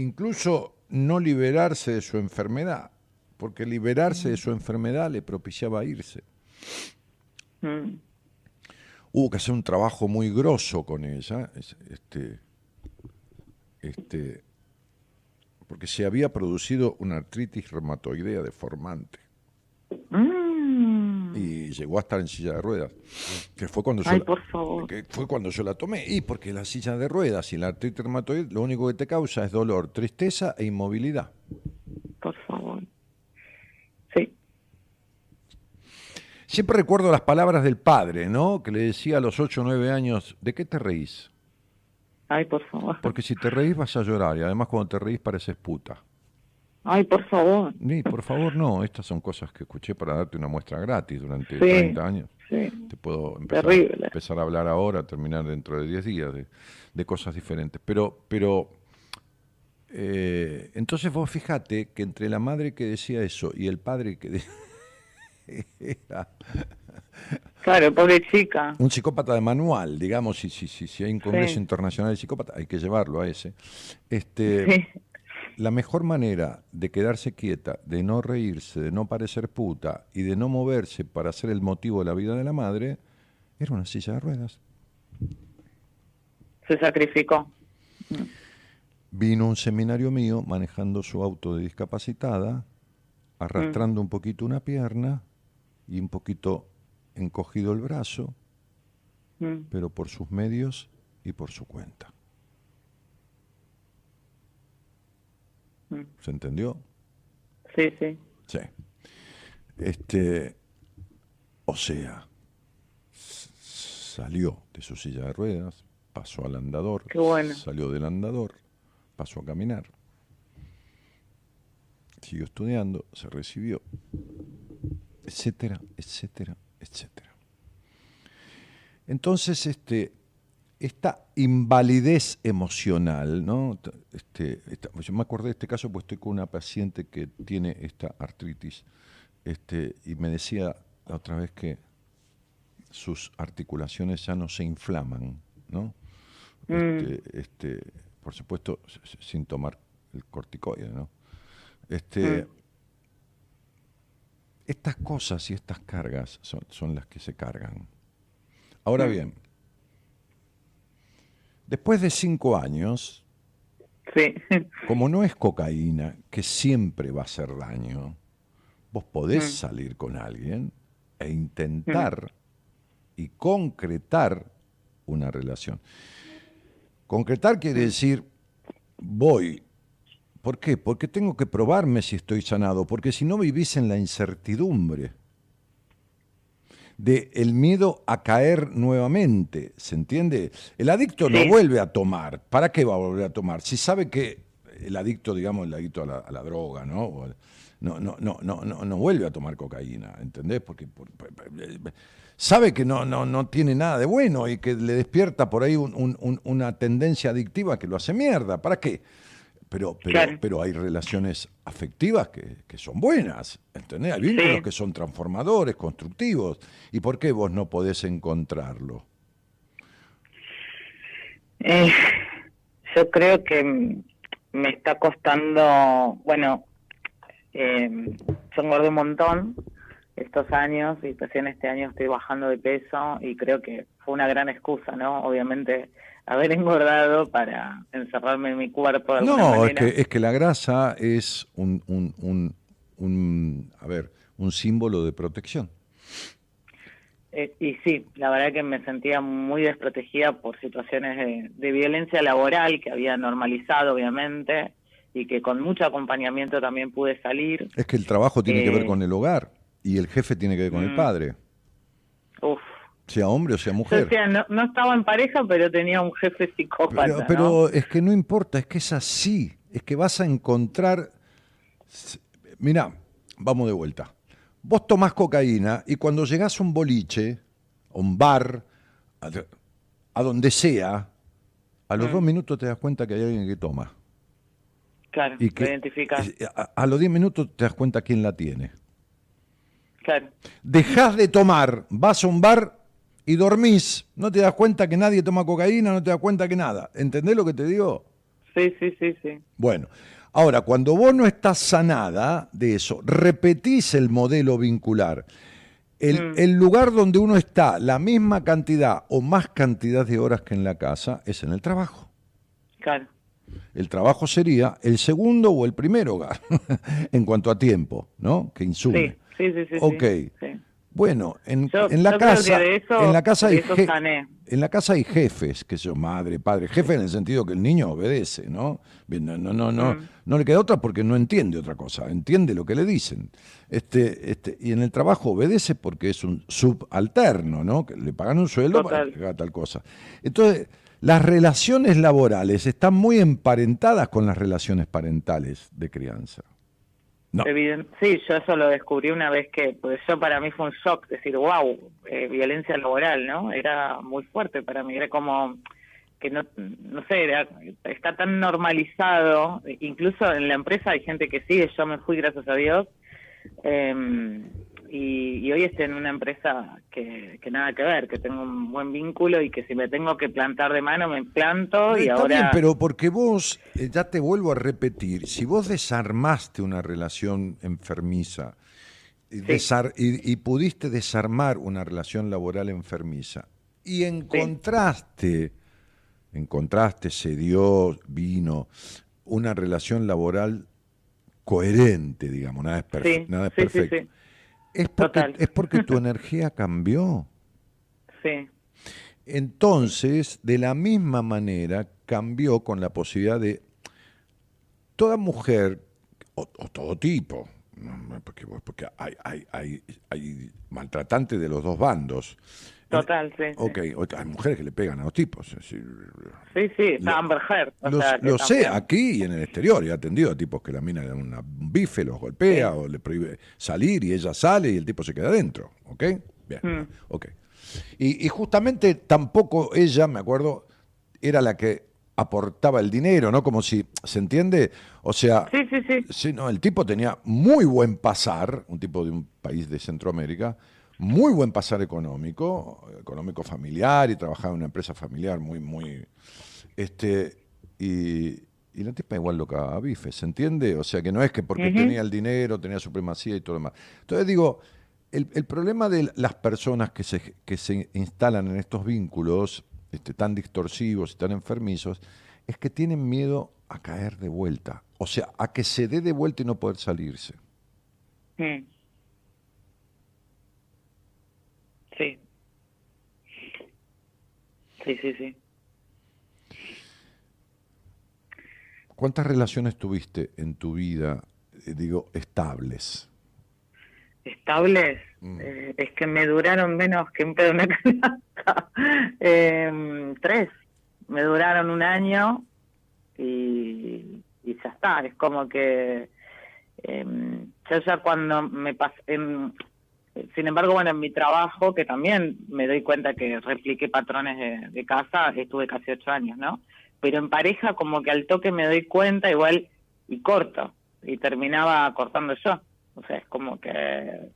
Incluso no liberarse de su enfermedad, porque liberarse de su enfermedad le propiciaba irse. Mm, hubo que hacer un trabajo muy grosso con ella, es- este, este, porque se había producido una artritis reumatoidea deformante mm. Y llegó a estar en silla de ruedas, que fue cuando Ay, por favor. que fue cuando yo la tomé y porque la silla de ruedas y la artritis reumatoide lo único que te causa es dolor, tristeza e inmovilidad. Por favor. Sí. Siempre recuerdo las palabras del padre, ¿no? Que le decía a los 8 o 9 años, ¿de qué te reís? Ay, por favor. Porque si te reís vas a llorar y además cuando te reís pareces puta. Ay, por favor. Ni, por favor, no. Estas son cosas que escuché para darte una muestra gratis durante Sí, 30 años. Sí. Te puedo empezar, Terrible. empezar a hablar ahora, terminar dentro de 10 días de, de cosas diferentes. Pero, pero eh, entonces vos fijate que entre la madre que decía eso y el padre que de- era Claro, pobre chica. un psicópata de manual, digamos, si, si, si, si hay un congreso Sí. internacional de psicópatas, hay que llevarlo a ese. Este, Sí. La mejor manera de quedarse quieta, de no reírse, de no parecer puta y de no moverse para ser el motivo de la vida de la madre, era una silla de ruedas. Se sacrificó. Vino un seminario mío manejando su auto de discapacitada, arrastrando un poquito una pierna y un poquito encogido el brazo, Mm, pero por sus medios y por su cuenta. ¿Se entendió? Sí, sí. Sí. Este, o sea, salió de su silla de ruedas, pasó al andador, Qué bueno. salió del andador, pasó a caminar, siguió estudiando, se recibió, etcétera, etcétera, etcétera. Entonces, este, esta invalidez emocional, ¿no? Este, esta- yo me acordé de este caso porque estoy con una paciente que tiene esta artritis este, y me decía la otra vez que sus articulaciones ya no se inflaman, ¿no? Este, este, por supuesto, sin tomar el corticoide, ¿no? Este, Estas cosas y estas cargas son, son las que se cargan. Ahora bien, después de cinco años, Sí. como no es cocaína, que siempre va a hacer daño, vos podés Mm. salir con alguien e intentar y concretar una relación. Concretar quiere decir, voy. ¿Por qué? Porque tengo que probarme si estoy sanado, porque si no vivís en la incertidumbre de el miedo a caer nuevamente, ¿se entiende? El adicto no vuelve a tomar. ¿Para qué va a volver a tomar? Si sabe que el adicto, digamos, el adicto a la, a la droga, ¿no? No, no, no, no, no, no vuelve a tomar cocaína, ¿entendés? Porque por- por- por- sabe que no, no, no tiene nada de bueno y que le despierta por ahí un- un- un- una tendencia adictiva que lo hace mierda. ¿Para qué? Pero, pero, pero hay relaciones afectivas que, que son buenas, ¿entendés? Hay vínculos que son transformadores, constructivos. ¿Y por qué vos no podés encontrarlo? Eh, yo creo que me está costando, bueno, eh, yo engordé un montón estos años y recién este año estoy bajando de peso y creo que fue una gran excusa, ¿no? Obviamente haber engordado para encerrarme en mi cuerpo. De no, es que, es que la grasa es un, un, un, un, a ver, un símbolo de protección. Eh, y sí, la verdad que me sentía muy desprotegida por situaciones de, violencia laboral que había normalizado, obviamente, y que con mucho acompañamiento también pude salir. Es que el trabajo tiene que ver eh, con el hogar y el jefe tiene que ver con el mm. padre. Uf. Sea hombre o sea mujer. O sea, no, estaba en pareja, pero tenía un jefe psicópata. Pero, pero es que no importa, es que es así. Es que vas a encontrar. Mira, vamos de vuelta Vos tomás cocaína y cuando llegás a un boliche, a un bar, a, donde sea, a los mm. dos minutos te das cuenta que hay alguien que toma. Claro, y que, A, los diez minutos te das cuenta quién la tiene. Claro. Dejás de tomar, vas a un bar y dormís. No te das cuenta que nadie toma cocaína, no te das cuenta que nada. ¿Entendés lo que te digo? Sí, sí, sí, sí. Bueno, Ahora, cuando vos no estás sanada de eso, repetís el modelo vincular. Mm. El, lugar donde uno está la misma cantidad o más cantidad de horas que en la casa es en el trabajo. Claro. El trabajo sería el segundo o el primer hogar en cuanto a tiempo, ¿no? Que insume. Sí, sí, sí. Ok. Sí. Bueno, en, en la casa, en la casa hay en la casa hay jefes, que son madre, padre, jefe en el sentido que el niño obedece, ¿no? No, no, no, no, mm. no le queda otra porque no entiende otra cosa, entiende lo que le dicen. Este, este, y en el trabajo obedece porque es un subalterno, ¿no? Que le pagan un sueldo para que haga tal cosa. Entonces, las relaciones laborales están muy emparentadas con las relaciones parentales de crianza. Sí, yo eso lo descubrí una vez que, pues eso para mí fue un shock, decir, wow, eh, violencia laboral, ¿no? Era muy fuerte para mí, era como que no, no sé, era, está tan normalizado, incluso en la empresa hay gente que sigue, yo me fui gracias a Dios, eh, y, hoy estoy en una empresa que, nada que ver, que tengo un buen vínculo y que si me tengo que plantar de mano me planto y ahora... Bien, pero porque vos, eh, ya te vuelvo a repetir, si vos desarmaste una relación enfermiza y, pudiste desarmar una relación laboral enfermiza y encontraste, encontraste, se dio, vino, una relación laboral coherente, digamos, nada es, nada es perfecto es porque, es porque tu energía cambió. Sí. Entonces, de la misma manera, cambió con la posibilidad de toda mujer, o, todo tipo, porque, porque hay, hay, hay, hay maltratantes de los dos bandos, Total, sí. Ok, hay mujeres que le pegan a los tipos. sí, sí, Amber Heard. lo sé, aquí y en el exterior. He atendido a tipos que la mina de un bife, los golpea o le prohíbe salir y ella sale y el tipo se queda adentro. ¿Ok? Bien, mm. ok. Y, y justamente tampoco ella, me acuerdo, era la que aportaba el dinero, ¿no? Como si, ¿se entiende? O sea, sí, sí, sí. sí no, el tipo tenía muy buen pasar, un tipo de un país de Centroamérica, muy buen pasar económico, económico familiar y trabajaba en una empresa familiar muy, muy... Este, y, y la tipa igual loca a bife, ¿se entiende? O sea que no es que porque tenía el dinero, tenía supremacía y todo lo demás. Entonces digo, el, el, problema de las personas que se, que se instalan en estos vínculos este, tan distorsivos y tan enfermizos es que tienen miedo a caer de vuelta, o sea, a que se dé de vuelta y no poder salirse. Sí. Sí. Sí, sí, sí. ¿Cuántas relaciones tuviste en tu vida, eh, digo, estables? ¿Estables? Mm. Eh, es que me duraron menos que un pedo una canasta. Em, tres. Me duraron un año y, y ya está. Es como que em, yo ya cuando me pasé, em, sin embargo, bueno, en mi trabajo, que también me doy cuenta que repliqué patrones de, casa, estuve casi ocho años, ¿no? pero en pareja como que al toque me doy cuenta igual y corto, y terminaba cortando yo. O sea, es como que...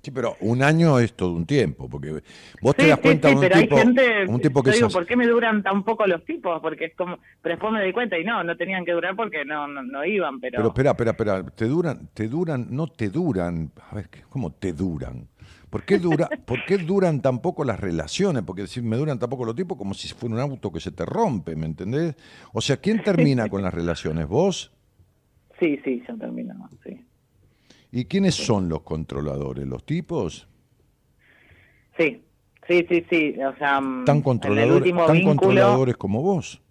Sí, pero un año es todo un tiempo, porque vos te das cuenta sí, de un pero tipo, hay gente, un tipo que yo digo, ¿por qué me duran tan poco los tipos? Porque es como, pero después me di cuenta y no, no tenían que durar porque no, no, no iban, pero... Pero espera, espera, espera, te duran, te duran, no te duran, a ver, ¿cómo te duran? ¿Por qué, dura, ¿Por qué duran tan poco las relaciones? Porque decir, me duran tan poco los tipos como si fuera un auto que se te rompe, ¿me entendés? O sea, ¿quién termina con las relaciones? ¿Vos? Sí, sí, ya terminó, sí. ¿Y quiénes son los controladores? ¿Los tipos? Sí, sí, sí, sí, o sea... mm, ¿Tan, controladores, último tan vínculo... controladores como vos?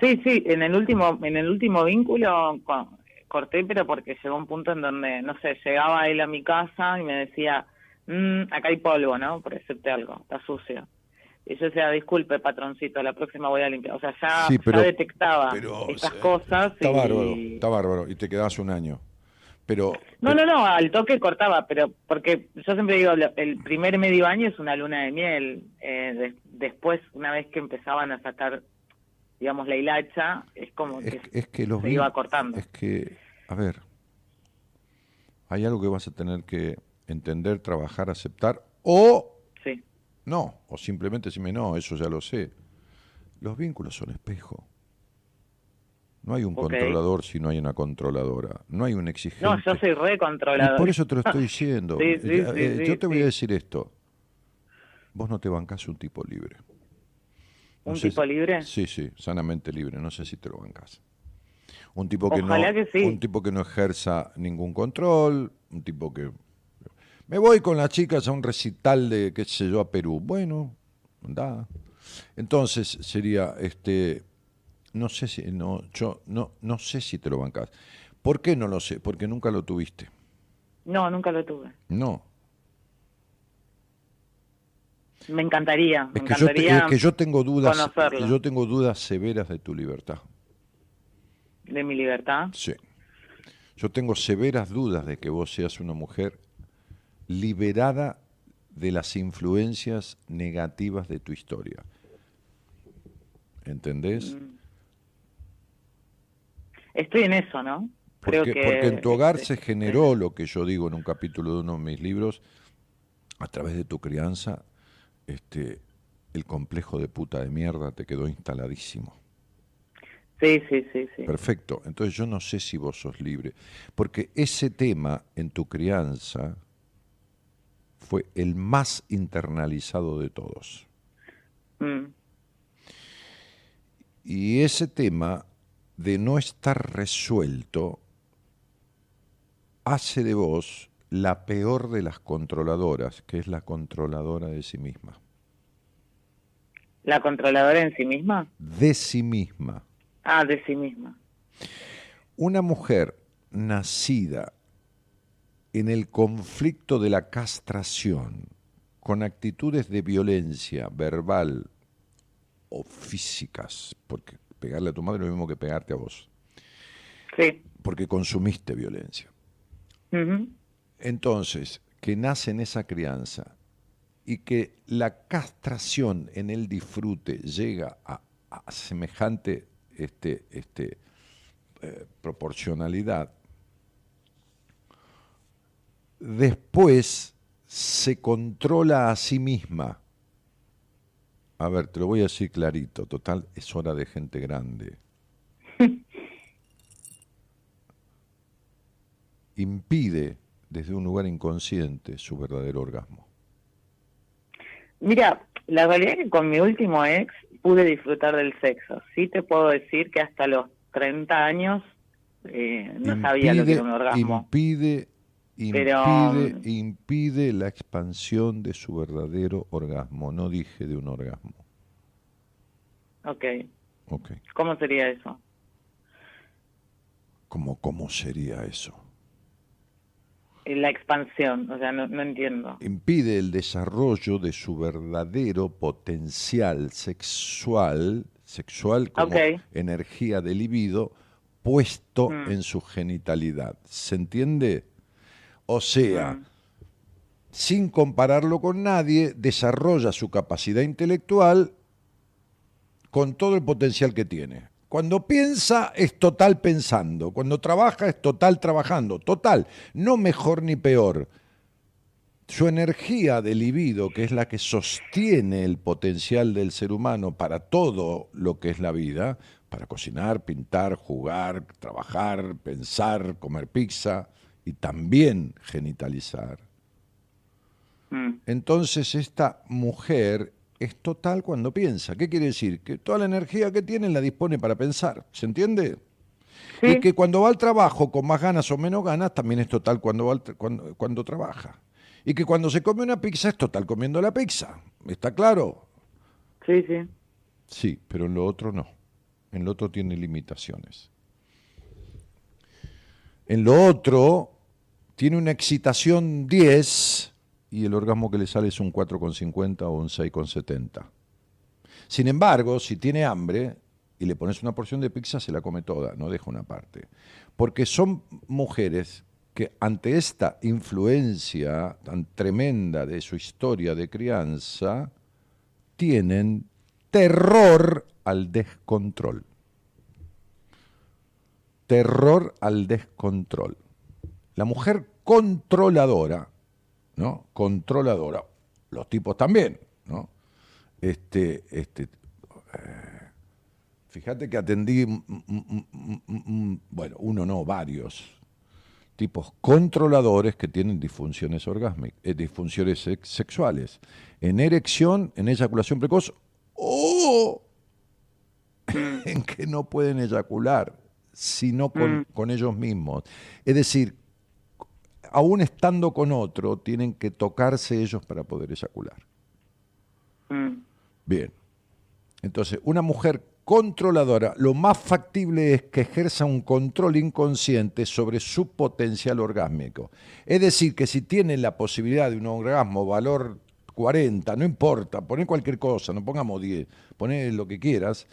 Sí, sí, en el último, en el último vínculo co- corté, pero porque llegó un punto en donde, no sé, llegaba él a mi casa y me decía, "Mm, acá hay polvo, ¿no? Por decirte algo, está sucio. Y yo decía, disculpe, patroncito, la próxima voy a limpiar. O sea, ya, Sí, pero- ya detectaba pero, estas eh, cosas Está y... bárbaro, está bárbaro, y te quedás un año. Pero, No, no, no, al toque cortaba, pero porque yo siempre digo, el primer medio año es una luna de miel. Eh, de- después, una vez que empezaban a sacar, digamos, la hilacha, es como es, que es que los se iba cortando. Es que, a ver, hay algo que vas a tener que entender, trabajar, aceptar, o Sí. no, o simplemente decirme no, eso ya lo sé. Los vínculos son espejo. No hay un controlador si no hay una controladora. No hay un exigente. No, yo soy re Y controlador. por eso te lo estoy diciendo. Sí, sí, Eh, eh, sí, yo te voy a decir esto. Vos no te bancás un tipo libre. No ¿Un tipo si- libre? Sí, sí, sanamente libre. No sé si te lo bancás. Un tipo que Ojalá no, que sí. un tipo que no ejerza ningún control, un tipo que me voy con las chicas a un recital de qué sé yo a Perú. Bueno, anda. Entonces sería este no sé si no yo no no sé si te lo bancás. ¿Por qué no lo sé? Porque nunca lo tuviste. No, nunca lo tuve. No, Me encantaría, me es que, yo, te- encantaría es que yo tengo dudas, conocerlo. yo tengo dudas severas de tu libertad. de mi libertad. Sí. Yo tengo severas dudas de que vos seas una mujer liberada de las influencias negativas de tu historia. ¿Entendés? Mm. Estoy en eso, ¿no? Creo Porque, que porque en tu hogar se generó lo que yo digo en un capítulo de uno de mis libros, a través de tu crianza, este, el complejo de puta de mierda te quedó instaladísimo. Sí, sí, sí, sí. Perfecto. Entonces yo no sé si vos sos libre. Porque ese tema en tu crianza fue el más internalizado de todos. Mm, Y ese tema de no estar resuelto hace de vos la peor de las controladoras, que es la controladora de sí misma. ¿La controladora en sí misma? De sí misma. Ah, de sí misma. Una mujer nacida en el conflicto de la castración, con actitudes de violencia verbal o físicas, porque pegarle a tu madre es lo mismo que pegarte a vos, Sí. porque consumiste violencia. Entonces, que nace en esa crianza y que la castración en el disfrute llega a, a semejante este, este, eh, proporcionalidad, después se controla a sí misma. A ver, te lo voy a decir clarito, total, es hora de gente grande. Impide desde un lugar inconsciente su verdadero orgasmo. Mira, la realidad es que con mi último ex pude disfrutar del sexo. Sí te puedo decir que hasta los 30 años eh, no sabía lo que era un orgasmo. impide, Pero- impide, impide la expansión de su verdadero orgasmo. No dije de un orgasmo. Ok. Ok. ¿Cómo sería eso? ¿Cómo, cómo sería eso? Eh, La expansión, o sea, no, no entiendo. Impide el desarrollo de su verdadero potencial sexual, sexual como energía de libido, puesto Mm. en su genitalidad. ¿Se entiende? O sea, sin compararlo con nadie, desarrolla su capacidad intelectual con todo el potencial que tiene. Cuando piensa es total pensando, cuando trabaja es total trabajando, total, no mejor ni peor. Su energía de libido, que es la que sostiene el potencial del ser humano para todo lo que es la vida, para cocinar, pintar, jugar, trabajar, pensar, comer pizza y también genitalizar. Mm. Entonces esta mujer es total cuando piensa. ¿Qué quiere decir? Que toda la energía que tiene la dispone para pensar. ¿Se entiende? Y que cuando va al trabajo con más ganas o menos ganas, también es total cuando, va tra- cuando, cuando trabaja. Y que cuando se come una pizza es total comiendo la pizza. ¿Está claro? Sí, sí. Sí, pero en lo otro no. En lo otro tiene limitaciones. En lo otro tiene una excitación 10 y el orgasmo que le sale es un 4,50 o un 6,70. Sin embargo, si tiene hambre y le pones una porción de pizza, se la come toda, no deja una parte. Porque son mujeres que ante esta influencia tan tremenda de su historia de crianza, tienen terror al descontrol. Terror al descontrol. La mujer controladora, ¿no? Controladora, los tipos también, ¿no? Este, este, eh, fíjate que atendí, mm, mm, mm, bueno, uno no, varios tipos controladores que tienen disfunciones orgásmicas, eh, disfunciones sex- sexuales, en erección, en eyaculación precoz o en que no pueden eyacular, sino con, con ellos mismos. Es decir, aún estando con otro, tienen que tocarse ellos para poder eyacular. Mm. Bien. Entonces, una mujer controladora, lo más factible es que ejerza un control inconsciente sobre su potencial orgásmico. Es decir, que si tiene la posibilidad de un orgasmo valor 40, no importa, poné cualquier cosa, no pongamos 10, poné lo que quieras,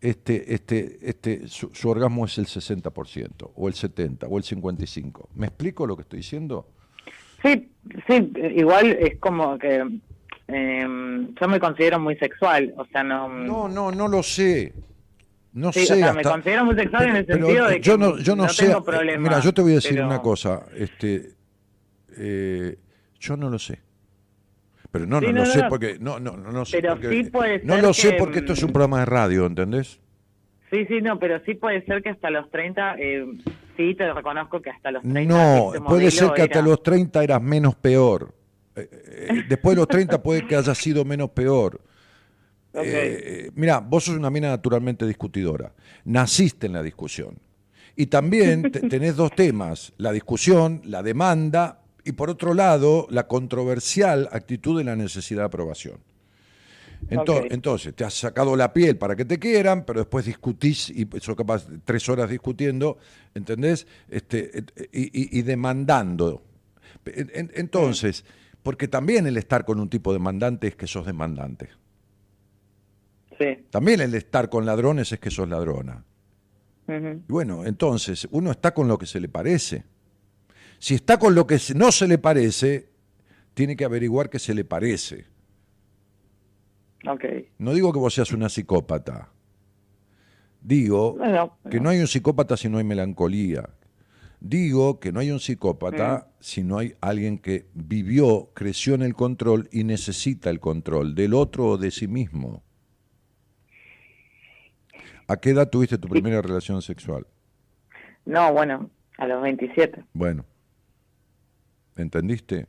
este, este, este, su, su orgasmo es el 60%, o el 70%, o el 55%. ¿Me explico lo que estoy diciendo? Sí, sí, igual es como que eh, yo me considero muy sexual, o sea, no... No, no, no lo sé. No Sí, o sé. sea, me considero muy sexual en el sentido de que yo no, yo no, no sé. tengo eh, problema, Mira, yo te voy a decir pero- una cosa. Este, eh, yo no lo sé. Pero no, Sí, no, no, no, sé no. porque no, no, no, no sé Pero porque- sí puede no ser lo sé que, porque esto es un mm, programa de radio, ¿entendés? Sí, sí, no, pero sí puede ser que hasta los 30, eh, sí te reconozco que hasta los 30... No, este puede ser que hasta los 30 eras menos peor. Eh, eh, después de los 30 puede que haya sido menos peor. Ok. Eh, mira, vos sos una mina naturalmente discutidora. Naciste en la discusión. Y también te- tenés dos temas, la discusión, la demanda y por otro lado la controversial actitud de la necesidad de aprobación. Entonces, te has sacado la piel para que te quieran, pero después discutís y sos capaz tres horas discutiendo, ¿entendés? Este, y, y- y demandando. En- en- Entonces, porque también el estar con un tipo demandante es que sos demandante. Sí. También el estar con ladrones es que sos ladrona. Y bueno, entonces, uno está con lo que se le parece. Si está con lo que no se le parece, tiene que averiguar que se le parece. Ok. No digo que vos seas una psicópata. Digo que no hay un psicópata si no hay melancolía. Digo que no hay un psicópata si no hay alguien que vivió, creció en el control y necesita el control del otro o de sí mismo. ¿A qué edad tuviste tu primera relación sexual? no, bueno, a los 27. Bueno, ¿entendiste?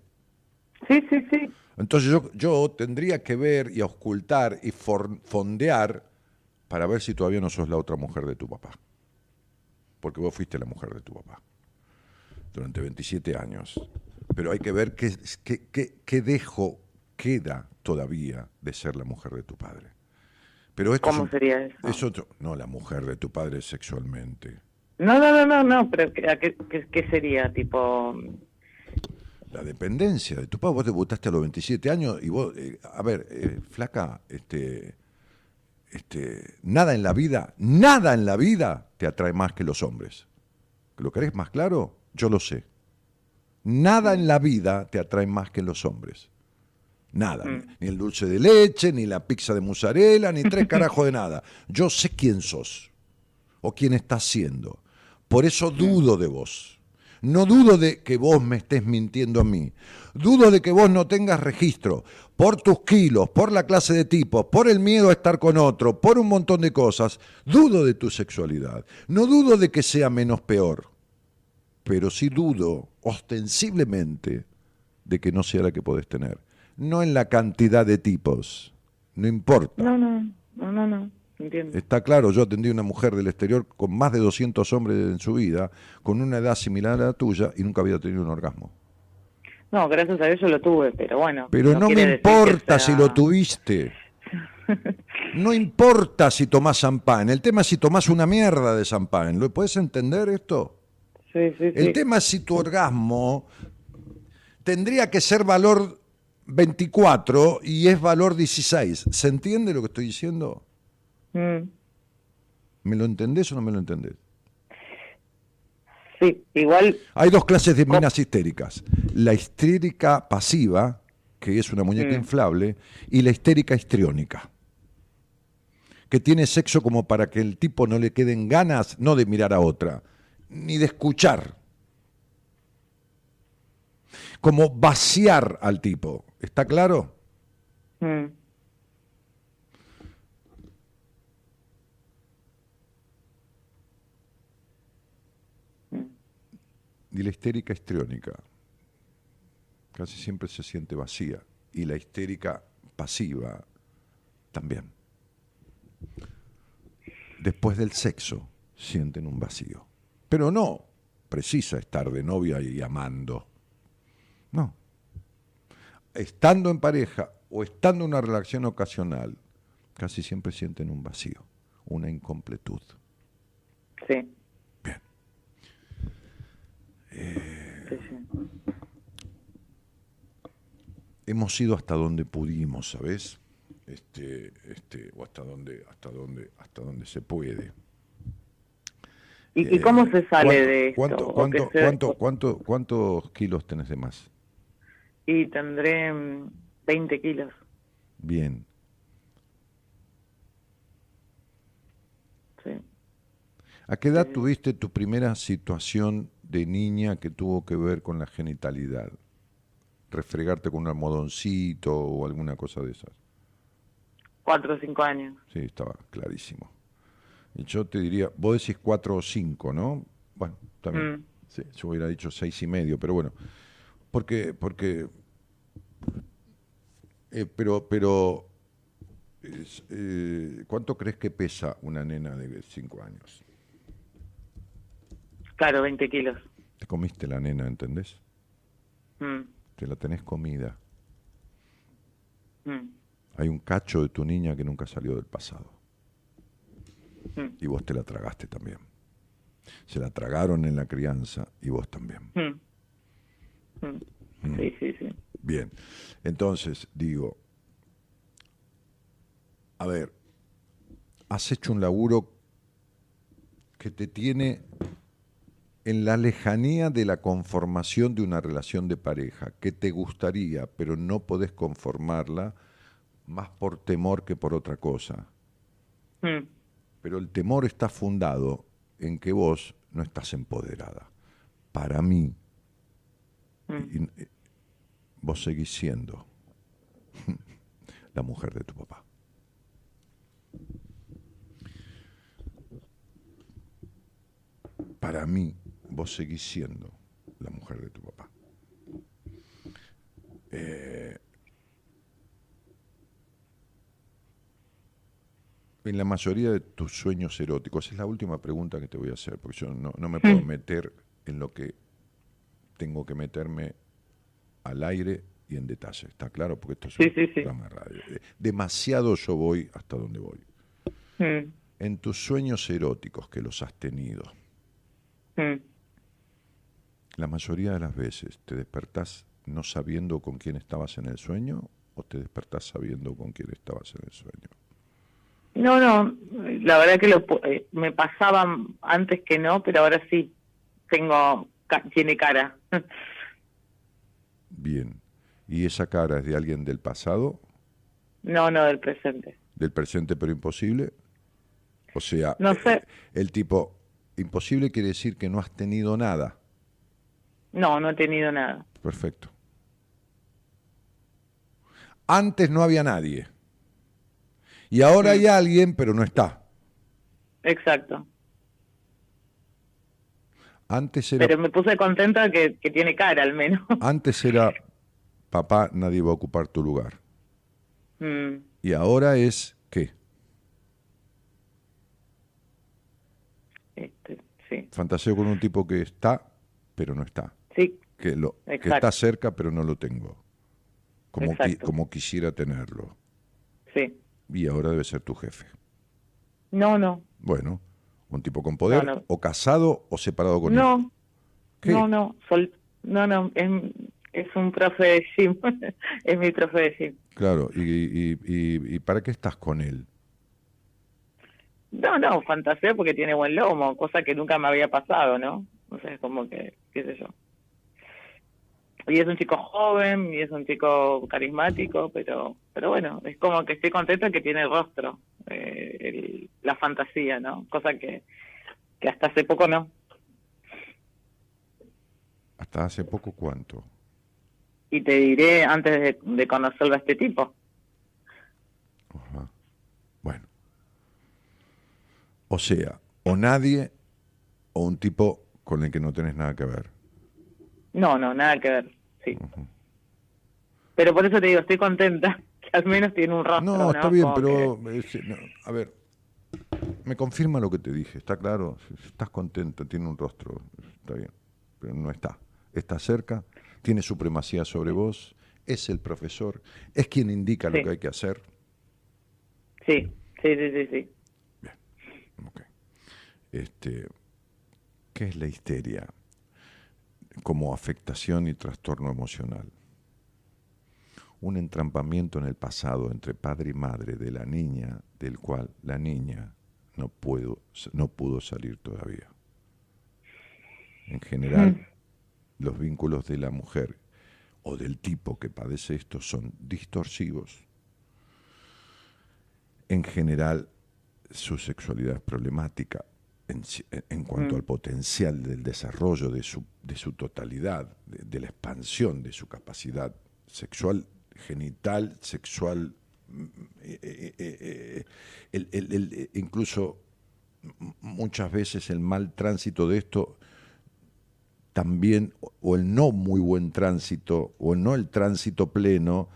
Sí, sí, sí. Entonces yo, yo tendría que ver y auscultar y for- fondear para ver si todavía no sos la otra mujer de tu papá. Porque vos fuiste la mujer de tu papá durante 27 años. Pero hay que ver qué, qué, qué- qué dejo queda todavía de ser la mujer de tu padre. Pero esto es ¿Cómo un- sería eso? es otro, no la mujer de tu padre sexualmente. No, no, no, no, no, pero ¿qué, a qué, qué- qué sería? Tipo, La dependencia de tu papá, vos debutaste a los 27 años y vos, eh, a ver, eh, flaca, este, este, nada en la vida, nada en la vida te atrae más que los hombres. ¿Lo querés más claro? Yo lo sé. Nada en la vida te atrae más que los hombres. Nada. Ni el dulce de leche, ni la pizza de mozzarella, ni tres carajos de nada. Yo sé quién sos. o quién estás siendo. Por eso dudo de vos. No dudo de que vos me estés mintiendo a mí. Dudo de que vos no tengas registro por tus kilos, por la clase de tipos, por el miedo a estar con otro, por un montón de cosas. Dudo de tu sexualidad. No dudo de que sea menos peor. Pero sí dudo ostensiblemente de que no sea la que podés tener. No en la cantidad de tipos. No importa. No, no, no, no, no. Entiendo. Está claro, yo atendí a una mujer del exterior con más de 200 hombres en su vida, con una edad similar a la tuya y nunca había tenido un orgasmo. No, gracias a Dios yo lo tuve, pero bueno. Pero no, me importa sea- si lo tuviste. No importa si tomás champán. El tema es si tomás una mierda de champán. ¿Lo puedes entender esto? Sí, sí, sí. El tema es si tu orgasmo tendría que ser valor 24 y es valor 16. ¿Se entiende lo que estoy diciendo? Mm, ¿Me lo entendés o no me lo entendés? sí, igual, Hay dos clases de minas histéricas. La histérica pasiva, que es una muñeca Mm. inflable, y la histérica histriónica, que tiene sexo como para que el tipo no le queden ganas, no de mirar a otra, ni de escuchar. Como vaciar al tipo. ¿Está claro? mm, Y la histérica histriónica casi siempre se siente vacía. Y la histérica pasiva también. Después del sexo sienten un vacío. Pero no precisa estar de novia y amando. No. Estando en pareja o estando en una relación ocasional, casi siempre sienten un vacío, una incompletud. sí. Sí, sí. hemos ido hasta donde pudimos, ¿sabes? Este, este, o hasta donde, hasta donde, hasta donde se puede. ¿Y, y Eh, cómo se sale ¿cuánto- de esto? ¿Cuánto, ¿O cuánto, cuánto, cuánto- cuántos kilos tenés de más? Y tendré mm, 20 kilos. Bien. Sí. ¿A qué edad tuviste tu primera situación de niña que tuvo que ver con la genitalidad? Refregarte con un almohadoncito o alguna cosa de esas. Cuatro o cinco años. Sí, estaba clarísimo. Y yo te diría, vos decís cuatro o cinco, ¿no? Bueno, también. Mm. Sí, yo hubiera dicho seis y medio, pero bueno. Porque, porque. eh, pero, pero. eh, ¿Cuánto crees que pesa una nena de cinco años? Claro, 20 kilos. Te comiste la nena, ¿entendés? Mm, Te la tenés comida. mm, Hay un cacho de tu niña que nunca salió del pasado. mm, Y vos te la tragaste también. Se la tragaron en la crianza y vos también. Sí, sí, sí. Bien. Entonces, digo, a ver, has hecho un laburo que te tiene en la lejanía de la conformación de una relación de pareja, que te gustaría, pero no podés conformarla más por temor que por otra cosa. Mm, Pero el temor está fundado en que vos no estás empoderada. Para mí, mm. y- eh, vos seguís siendo la mujer de tu papá. Para mí, vos seguís siendo la mujer de tu papá. Eh, en la mayoría de tus sueños eróticos, es la última pregunta que te voy a hacer, porque yo no, no me puedo meter en lo que tengo que meterme al aire y en detalle, ¿está claro? Porque esto es Sí, un sí, sí. programa de radio. Eh, Demasiado yo voy hasta donde voy. Mm, En tus sueños eróticos que los has tenido, mm. La mayoría de las veces te despertás no sabiendo con quién estabas en el sueño o te despertás sabiendo con quién estabas en el sueño. No, no, la verdad que lo, eh, me pasaba antes que no, pero ahora sí. Tengo, ca- tiene cara. Bien. ¿Y esa cara es de alguien del pasado, No, no, del presente. del presente pero imposible? O sea, No sé. el tipo, imposible quiere decir que no has tenido nada. No, no he tenido nada. Perfecto. Antes no había nadie. Y ahora hay alguien, pero no está. Exacto. Antes era, Pero me puse contenta que, que tiene cara al menos. antes era, papá, nadie va a ocupar tu lugar. Mm, Y ahora es, ¿qué? este, sí, Fantaseo con un tipo que está, pero no está. Sí, Que, lo, que Exacto. está cerca, pero no lo tengo. Como, qui- como quisiera tenerlo. sí. Y ahora debe ser tu jefe. No, no, Bueno, un tipo con poder, No, no. o casado o separado con él. no, ¿Qué? no, no, sol, no, no, es, es un profe de gym, es mi profe de gym. Claro, y, y, y- y para qué estás con él? No, no, fantaseo porque tiene buen lomo, cosa que nunca me había pasado, ¿no? O sea, es como que, qué sé yo. Y es un chico joven, y es un chico carismático, pero pero bueno, es como que estoy contenta que tiene el rostro, eh, el- la fantasía, ¿no? Cosa que, que hasta hace poco no. Hasta hace poco cuánto. Y te diré antes de, de conocerlo a este tipo. Ajá. Bueno. O sea, o nadie o un tipo con el que no tenés nada que ver. No, no, nada que ver, sí. Pero por eso te digo, estoy contenta que al menos tiene un rostro, No, ¿no? está bien, pero que- es- no, a ver, me confirma lo que te dije, está claro, estás contenta, tiene un rostro, está bien, pero no está. Está cerca, tiene supremacía sobre vos, es el profesor, es quien indica Sí. lo que hay que hacer. Sí, sí, sí, sí, sí. Ok. Este, ¿Qué es la histeria? Como afectación y trastorno emocional. Un entrampamiento en el pasado entre padre y madre de la niña, del cual la niña no, puedo, no pudo salir todavía. En general, los vínculos de la mujer o del tipo que padece esto son distorsivos. En general, su sexualidad es problemática en, cuanto Mm. al potencial del desarrollo de su, de su totalidad, de, de la expansión de su capacidad sexual, genital, sexual, eh, eh, eh, el- el- el- incluso muchas veces el mal tránsito de esto también, o- el no muy buen tránsito, o no el tránsito pleno,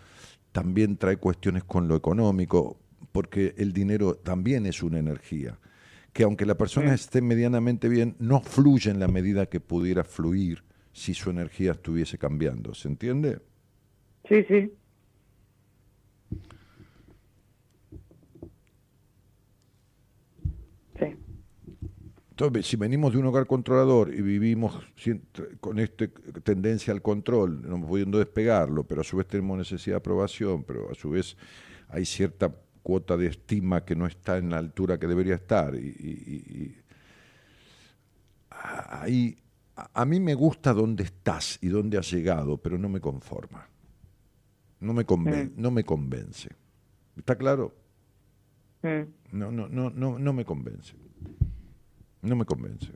también trae cuestiones con lo económico, porque el dinero también es una energía, que aunque la persona esté medianamente bien, no fluye en la medida que pudiera fluir si su energía estuviese cambiando, ¿se entiende? Sí, sí. Sí. Entonces, si venimos de un hogar controlador y vivimos sin- con esta tendencia al control, no pudiendo despegarlo, pero a su vez tenemos necesidad de aprobación, pero a su vez hay cierta cuota de estima que no está en la altura que debería estar. Y, y- y- y ahí, a, mí me gusta dónde estás y dónde has llegado, pero no me conforma. No me, conven- no me convence. ¿Está claro? Mm. No, no, no, no, no me convence. No me convence.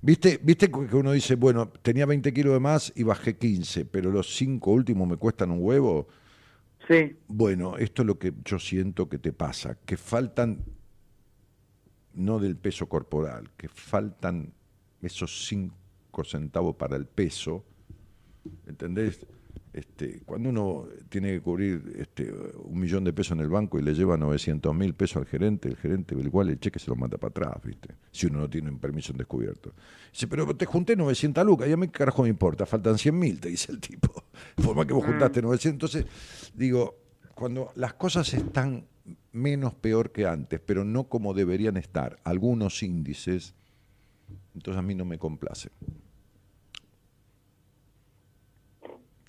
¿Viste, ¿Viste que uno dice, bueno, tenía 20 kilos de más y bajé 15, pero los cinco últimos me cuestan un huevo? Bueno, esto es lo que yo siento que te pasa, que faltan, no del peso corporal, que faltan esos 5 centavos para el peso, ¿entendés? Este, cuando uno tiene que cubrir este, un millón de pesos en el banco y le lleva 900 mil pesos al gerente, el gerente igual el cheque se lo manda para atrás, ¿viste? Si uno no tiene un permiso en descubierto. Dice, pero te junté 900 lucas, y a mí qué carajo me importa, faltan 100 mil, te dice el tipo. Por más que vos juntaste 900. Entonces, digo, cuando las cosas están menos peor que antes, pero no como deberían estar, algunos índices, entonces a mí no me complace.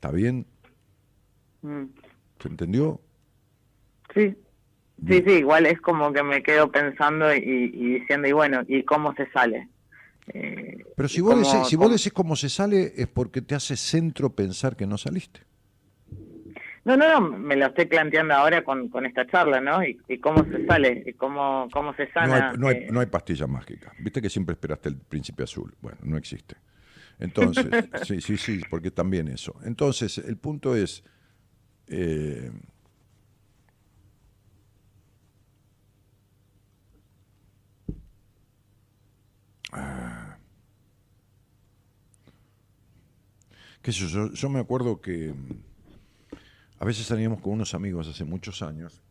¿Está bien? Mm. ¿Se entendió? Sí. Sí, sí, igual es como que me quedo pensando y, y diciendo, y bueno, ¿y cómo se sale? Eh, Pero si vos, cómo- decís, si vos cómo- decís cómo se sale es porque te hace centro pensar que no saliste. No, no, no, me lo estoy planteando ahora con, con esta charla, ¿no? Y, y cómo se sale, y cómo, cómo se No sana. hay, no, hay, eh, no hay pastilla mágica. Viste que siempre esperaste el príncipe azul. Bueno, no existe. Entonces, sí, sí, sí, porque también eso. Entonces, el punto es. eh, ah, qué yo me acuerdo que mm, a veces salíamos con unos amigos hace muchos años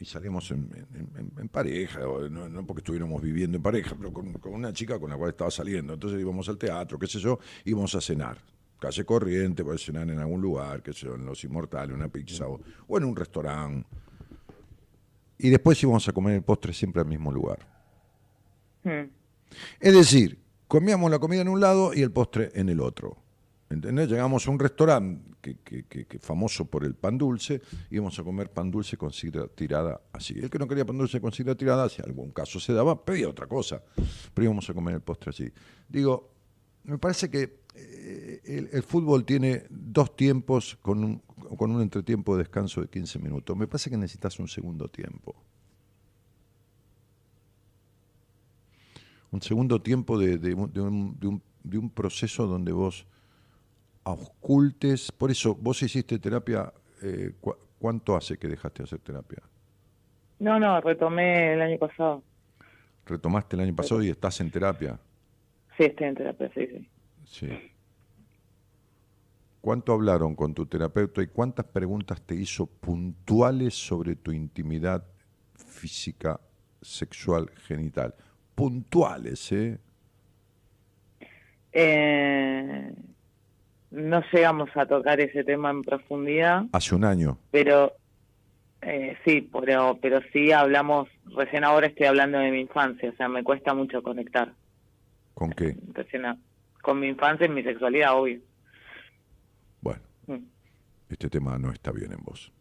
y salíamos en, en- en- en pareja, no, no porque estuviéramos viviendo en pareja, pero con, con una chica con la cual estaba saliendo. Entonces íbamos al teatro, qué sé yo, íbamos a cenar. Calle corriente, para cenar en algún lugar, qué sé yo, en Los Inmortales, una pizza o, o en un restaurante. Y después íbamos a comer el postre siempre al mismo lugar. mm. Es decir, comíamos la comida en un lado y el postre en el otro. ¿Entendés? Llegamos a un restaurante que, famoso por el pan dulce, íbamos a comer pan dulce con sidra tirada así. El que no quería pan dulce con sidra tirada, si algún caso se daba, pedía otra cosa. Pero íbamos a comer el postre así. Digo, me parece que eh, el, fútbol tiene dos tiempos con un, entretiempo de descanso de 15 minutos. Me parece que necesitas un segundo tiempo. un segundo tiempo de un proceso donde vos auscultes. Por eso, vos hiciste terapia, eh, cu- ¿cuánto hace que dejaste de hacer terapia? No, no, retomé el año pasado. ¿Retomaste el año pasado y estás en terapia? Sí, estoy en terapia, sí, sí. Sí. ¿Cuánto hablaron con tu terapeuta y cuántas preguntas te hizo puntuales sobre tu intimidad física, sexual, genital? Puntuales, ¿eh? Eh, no llegamos a tocar ese tema en profundidad, Hace un año. pero eh, sí, pero, pero sí hablamos, recién ahora estoy hablando de mi infancia, o sea, me cuesta mucho conectar ¿Con qué? recién a- con mi infancia y mi sexualidad, obvio. Bueno, Mm. este tema no está bien en vos.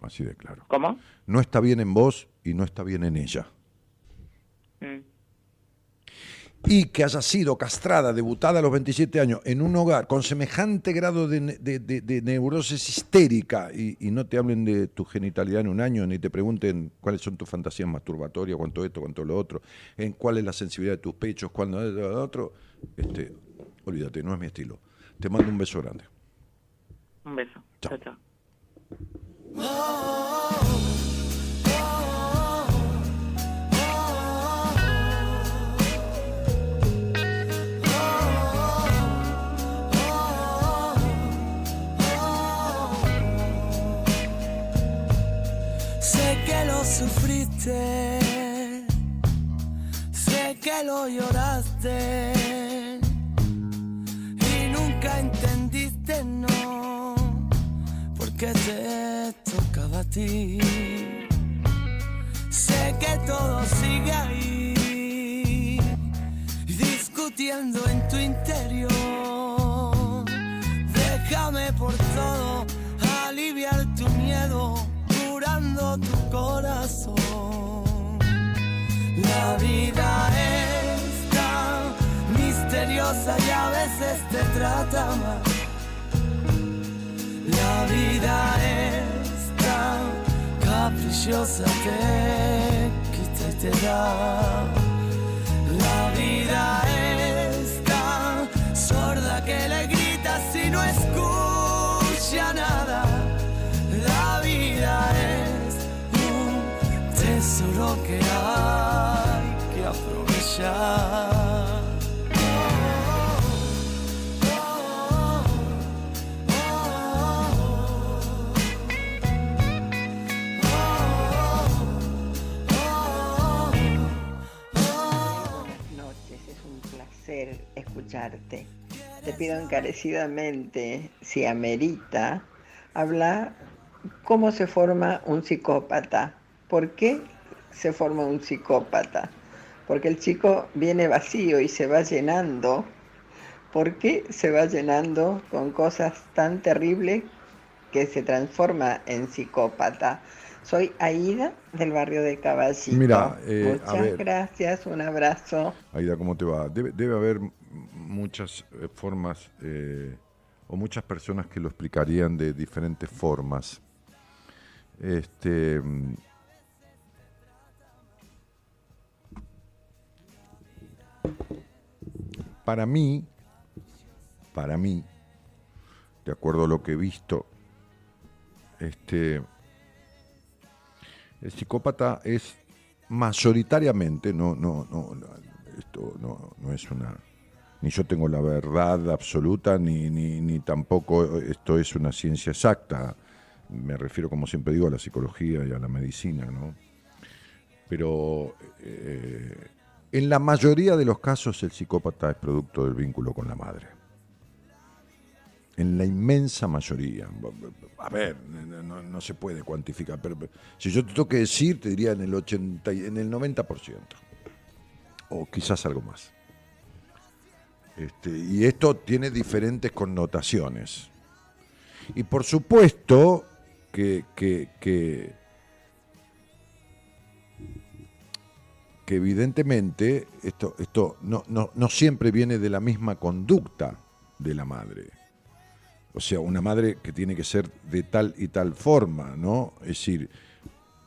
Así de claro. ¿Cómo? No está bien en vos y no está bien en ella. Mm. Y que haya sido castrada, debutada a los 27 años en un hogar con semejante grado de, de- de- de neurosis histérica y, y no te hablen de tu genitalidad en un año, ni te pregunten cuáles son tus fantasías masturbatorias, cuánto esto, cuánto lo otro, en cuál es la sensibilidad de tus pechos, cuándo es lo otro, este, olvídate, no es mi estilo. Te mando un beso grande. Un beso. Chao, chao. Sé sufriste, sé que lo lloraste y nunca entendiste, no, porque te tocaba a ti. Sé que todo sigue ahí, discutiendo en tu interior. Déjame por todo aliviar tu corazón. La vida es tan misteriosa y a veces te trata mal. La vida es tan caprichosa, te quita y te da. La vida es tan sorda que le gritas y no escucha nada. Tesoro que hay que aprovechar. Noches, es un placer escucharte. Te pido encarecidamente, si amerita, hablar cómo se forma un psicópata. ¿Por qué se forma un psicópata? Porque el chico viene vacío y se va llenando. ¿Por qué se va llenando con cosas tan terribles que se transforma en psicópata? Soy Aida del barrio de Caballito. Mira, eh, a Muchas ver. gracias, un abrazo. Aida, ¿cómo te va? Debe, debe haber muchas eh, formas eh, o muchas personas que lo explicarían de diferentes formas. Este, para mí, para mí, de acuerdo a lo que he visto, este, el psicópata es mayoritariamente, no, no, no, esto no, no es una, ni yo tengo la verdad absoluta, ni, ni, ni, tampoco esto es una ciencia exacta. Me refiero, como siempre digo, a la psicología y a la medicina, ¿no? Pero eh, en la mayoría de los casos el psicópata es producto del vínculo con la madre. En la inmensa mayoría. A ver, no, se puede cuantificar, pero si yo te tengo que decir, te diría en el, 80, en el 90%. O quizás algo más. Este, y esto tiene diferentes connotaciones. Y por supuesto que, que, que, que evidentemente esto, esto no, no, no siempre viene de la misma conducta de la madre. O sea, una madre que tiene que ser de tal y tal forma, ¿no? Es decir,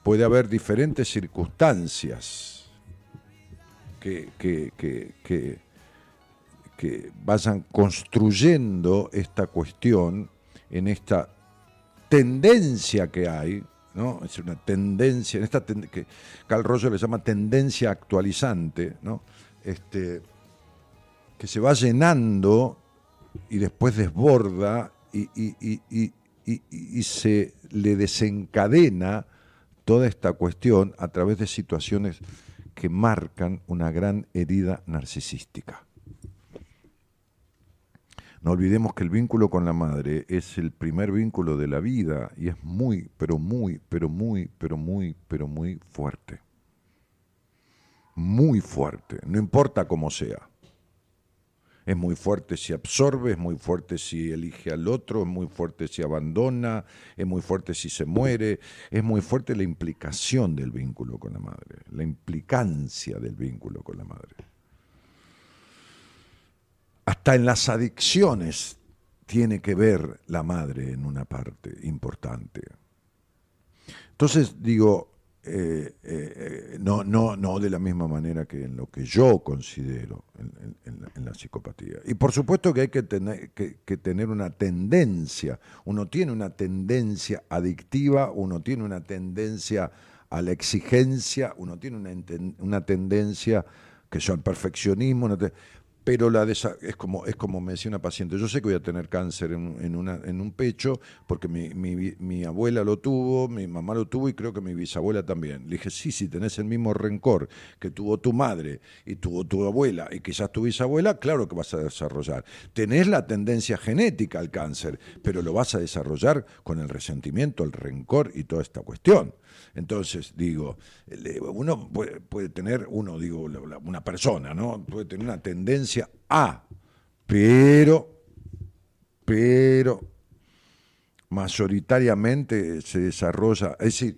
puede haber diferentes circunstancias que, que, que, que, vayan construyendo esta cuestión en esta tendencia que hay, ¿no? Es una tendencia, en esta que Carl Roger le llama tendencia actualizante, ¿no? Este, que se va llenando y después desborda y, y, se le desencadena toda esta cuestión a través de situaciones que marcan una gran herida narcisística. No olvidemos que el vínculo con la madre es el primer vínculo de la vida y es muy, pero muy, pero muy, pero muy, pero muy fuerte. Muy fuerte, no importa cómo sea. Es muy fuerte si absorbe, es muy fuerte si elige al otro, es muy fuerte si abandona, es muy fuerte si se muere, es muy fuerte la implicación del vínculo con la madre, la implicancia del vínculo con la madre. Hasta en las adicciones tiene que ver la madre en una parte importante. Entonces digo, eh, eh, no, no, no de la misma manera que en lo que yo considero en, la psicopatía. Y por supuesto que hay que tener, que, tener una tendencia, uno tiene una tendencia adictiva, uno tiene una tendencia a la exigencia, uno tiene una, una tendencia que son perfeccionismo, pero la es, como, es como me decía una paciente, yo sé que voy a tener cáncer en, una, en un pecho porque mi, mi, abuela lo tuvo, mi mamá lo tuvo y creo que mi bisabuela también. Le dije, sí, si tenés el mismo rencor que tuvo tu madre y tuvo tu abuela y quizás tu bisabuela, claro que vas a desarrollar. Tenés la tendencia genética al cáncer, pero lo vas a desarrollar con el resentimiento, el rencor y toda esta cuestión. Entonces, digo, uno puede, tener, uno, digo, una persona, ¿no? Puede tener una tendencia a, pero, pero, mayoritariamente se desarrolla, es decir,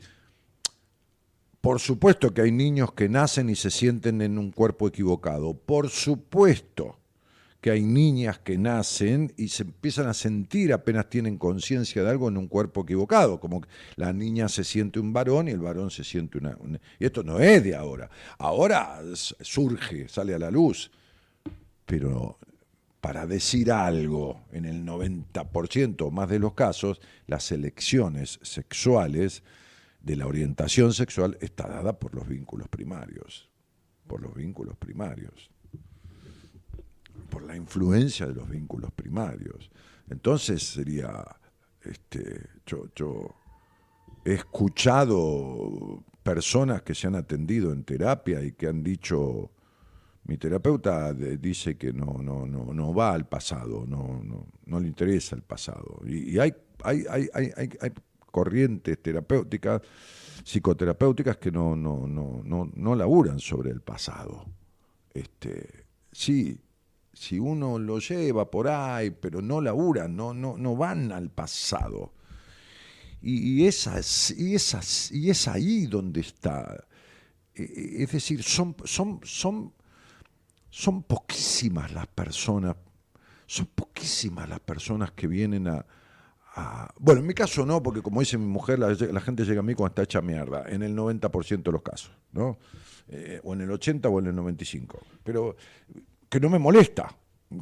por supuesto que hay niños que nacen y se sienten en un cuerpo equivocado, por supuesto que hay niñas que nacen y se empiezan a sentir apenas tienen conciencia de algo en un cuerpo equivocado, como la niña se siente un varón y el varón se siente una, Y esto no es de ahora. Ahora surge, sale a la luz. Pero para decir algo, en el 90% o más de los casos, las elecciones sexuales de la orientación sexual está dada por los vínculos primarios. Por los vínculos primarios por la influencia de los vínculos primarios. Entonces sería, este, yo, yo he escuchado personas que se han atendido en terapia y que han dicho, mi terapeuta dice que no, no, no, no va al pasado, no, no, no le interesa el pasado. Y, hay, hay, hay, hay, hay corrientes terapéuticas, psicoterapéuticas que no, no, no, no, no laburan sobre el pasado. Este, sí, si uno lo lleva por ahí, pero no laburan, no, no, no van al pasado. Y, y, esas, y, esas, y es ahí donde está. E, e, es decir, son, son, son, son poquísimas las personas, son poquísimas las personas que vienen a, Bueno, en mi caso no, porque como dice mi mujer, la, gente llega a mí cuando está hecha mierda, en el 90% de los casos, ¿no? Eh, o en el 80 o en el 95. Pero que no me molesta.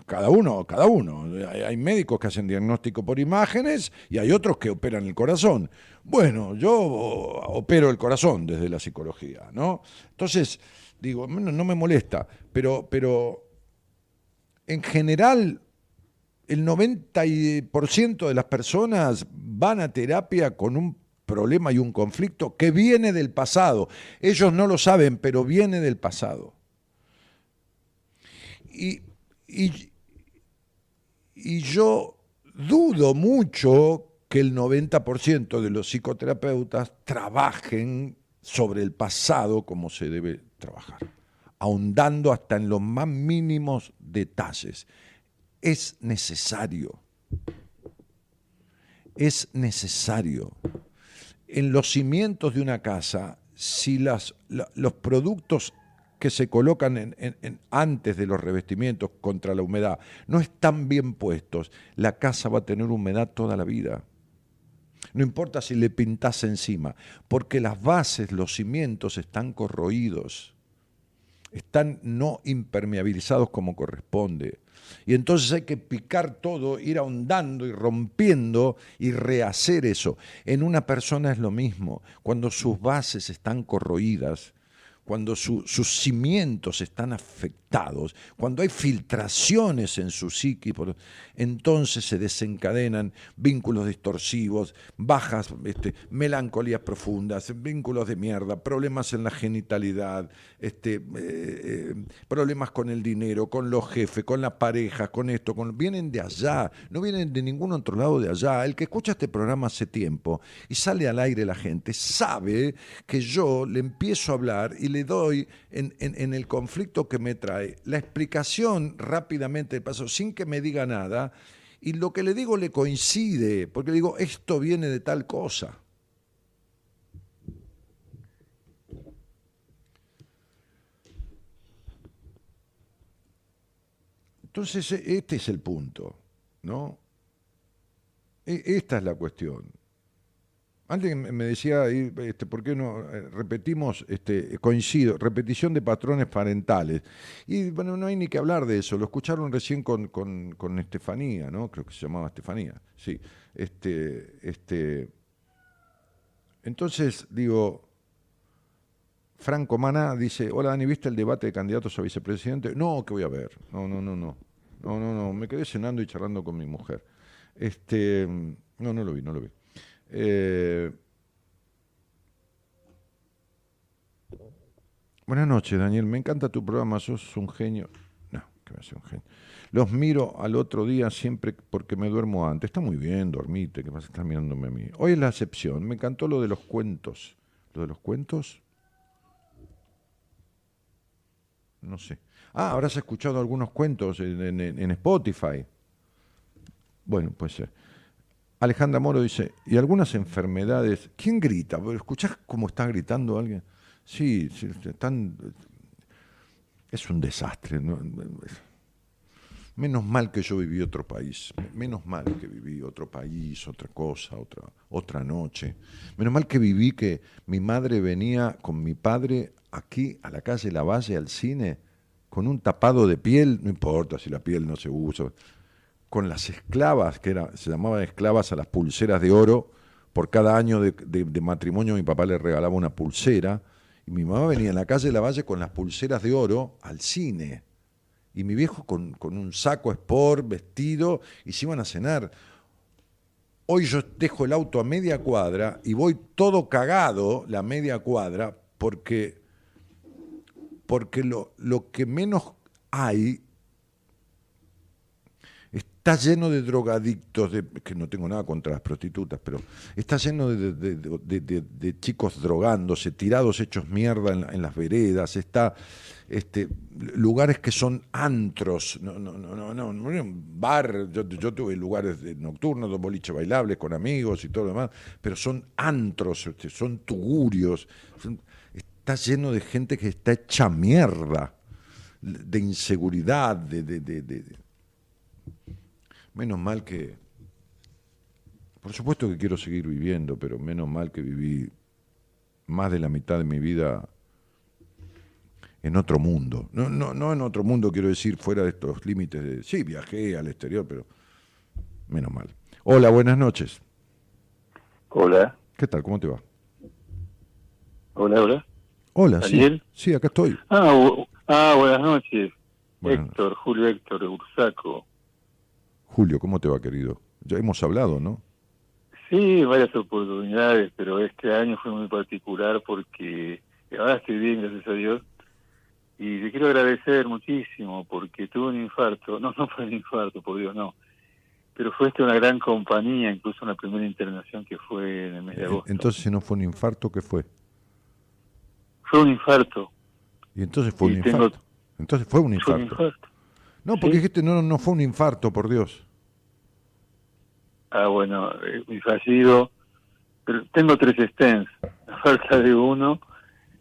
Cada uno, cada uno. Hay médicos que hacen diagnóstico por imágenes y hay otros que operan el corazón. Bueno, yo opero el corazón desde la psicología, ¿no? Entonces, digo, no, no me molesta, pero, pero en general el 90% de las personas van a terapia con un problema y un conflicto que viene del pasado. Ellos no lo saben, pero viene del pasado. Y, y- y yo dudo mucho que el 90% de los psicoterapeutas trabajen sobre el pasado como se debe trabajar, ahondando hasta en los más mínimos detalles. Es necesario, es necesario. En los cimientos de una casa, si las, la- los productos que se colocan antes de los revestimientos contra la humedad no están bien puestos, la casa va a tener humedad toda la vida. No importa si le pintas encima, porque las bases, los cimientos están corroídos, están no impermeabilizados como corresponde. Y entonces hay que picar todo, ir ahondando y rompiendo y rehacer eso. En una persona es lo mismo. Cuando sus bases están corroídas, cuando su- sus cimientos están afectados, cuando hay filtraciones en su psique, entonces se desencadenan vínculos distorsivos, bajas este, melancolías profundas, vínculos de mierda, problemas en la genitalidad, este, eh, eh, problemas con el dinero, con los jefes, con las parejas, con esto, con, vienen de allá, no vienen de ningún otro lado de allá. El que escucha este programa hace tiempo y sale al aire la gente, sabe que yo le empiezo a hablar y le doy en, en- el conflicto que me trae la explicación rápidamente del paso, sin que me diga nada, y lo que le digo le coincide, porque le digo, esto viene de tal cosa. Entonces, e- este es el punto, ¿no? E- Esta es la cuestión. Antes me decía, este, ¿por qué no eh, repetimos, este, coincido, repetición de patrones parentales? Y bueno, no hay ni que hablar de eso, lo escucharon recién con, con, con Estefanía, ¿no? Creo que se llamaba Estefanía, sí. Este, este, entonces, digo, Franco Mana dice, hola Dani, ¿viste el debate de candidatos a vicepresidente? No, que voy a ver. No, no, no, no. No, no, no. Me quedé cenando y charlando con mi mujer. Este, no, no lo vi, no lo vi. Eh, buenas noches, Daniel. Me encanta tu programa, sos un genio. No, que me hace un genio. Los miro al otro día siempre porque me duermo antes. Está muy bien, dormite, que vas a estar mirándome a mí. Hoy es la excepción. Me encantó lo de los cuentos. ¿Lo de los cuentos? No sé. Ah, habrás escuchado algunos cuentos en, Spotify. Bueno, pues eh, Alejandra Moro dice, ¿y algunas enfermedades? ¿Quién grita? ¿Escuchás cómo está gritando alguien? Sí, sí, están... Es un desastre. ¿no? Menos mal que yo viví otro país. Menos mal que viví otro país, otra cosa, otra, otra noche. Menos mal que viví que mi madre venía con mi padre aquí a la calle Lavalle al cine con un tapado de piel, no importa si la piel no se usa, con las esclavas, que era, se llamaban esclavas a las pulseras de oro. Por cada año de, de- de matrimonio mi papá le regalaba una pulsera y mi mamá venía en la calle Lavalle con las pulseras de oro al cine. Y mi viejo con, con un saco sport, vestido, y se iban a cenar. Hoy yo dejo el auto a media cuadra y voy todo cagado la media cuadra porque, porque lo, lo que menos hay está lleno de drogadictos, que no tengo nada contra las prostitutas, pero está lleno de, chicos drogándose, tirados hechos mierda en, la- en las veredas, está este, lugares que son antros, no, no, no, no, no, no bar, yo, tuve lugares nocturnos, dos boliches bailables con amigos y todo lo demás, pero son antros, este, son tugurios, está lleno de gente que está hecha mierda, de inseguridad, de- de- de- Menos mal que. Por supuesto que quiero seguir viviendo, pero menos mal que viví más de la mitad de mi vida en otro mundo. No, no, no en otro mundo, quiero decir, fuera de estos límites de. Sí, viajé al exterior, pero menos mal. Hola, buenas noches. Hola. ¿Qué tal? ¿Cómo te va? Hola, hola. Hola, sí. ¿Daniel? Sí, acá estoy. Ah, ah, buenas noches. Buenas Héctor, Julio Héctor Ursaco. Julio, ¿cómo te va, querido? Ya hemos hablado, ¿no? Sí, varias oportunidades, pero este año fue muy particular porque ahora estoy bien, gracias a Dios. Y te quiero agradecer muchísimo porque tuve un infarto. No, no fue un infarto, por Dios, no. Pero fue esta una gran compañía, incluso una primera internación que fue en el mes de Eh, agosto. Entonces, si no fue un infarto, ¿qué fue? Fue un infarto. Y entonces fue Y un tengo- infarto. Entonces fue un Fue un infarto. No, porque dijiste, no, no fue un infarto, por Dios. Ah, bueno, mi fallido. Pero tengo tres stents, a falta de uno,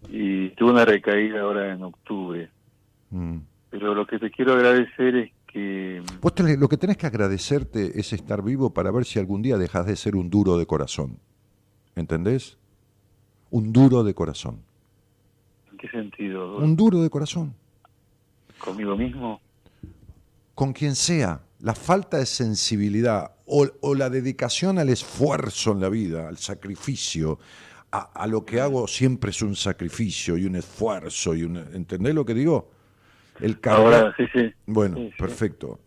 y tuve una recaída ahora en octubre. Mm. Pero lo que te quiero agradecer es que Vos tenés- lo que tenés que agradecerte es estar vivo para ver si algún día dejas de ser un duro de corazón. ¿Entendés? Un duro de corazón. ¿En qué sentido? Un duro de corazón. ¿Conmigo mismo? Con quien sea. La falta de sensibilidad o, o la dedicación al esfuerzo en la vida, al sacrificio, a, a lo que hago siempre es un sacrificio y un esfuerzo. y un, ¿Entendés lo que digo? El cargar- Ahora, sí, sí. Bueno, Sí, sí. perfecto.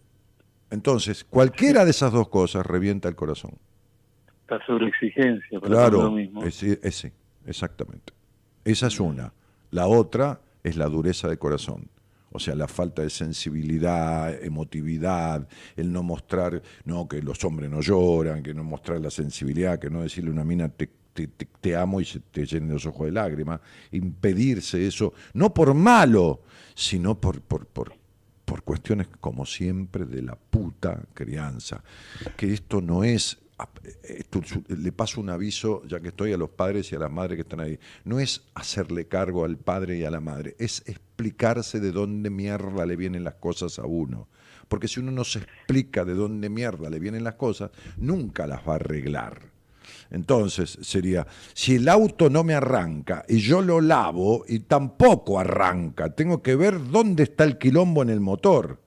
Entonces, cualquiera de esas dos cosas revienta el corazón. La sobreexigencia para Claro, conmigo mismo. ese, ese, exactamente. Esa es una. La otra es la dureza de corazón. O sea, la falta de sensibilidad, emotividad, el no mostrar, no, que los hombres no lloran, que no mostrar la sensibilidad, que no decirle a una mina te, amo y se te llenen los ojos de lágrimas, impedirse eso, no por malo, sino por, por, por, por cuestiones, como siempre, de la puta crianza. Que esto no es. Esto- le paso un aviso, ya que estoy a los padres y a las madres que están ahí. No es hacerle cargo al padre y a la madre, es explicarse de dónde mierda le vienen las cosas a uno. Porque si uno no se explica de dónde mierda le vienen las cosas, nunca las va a arreglar. Entonces sería, si el auto no me arranca y yo lo lavo y tampoco arranca, tengo que ver dónde está el quilombo en el motor.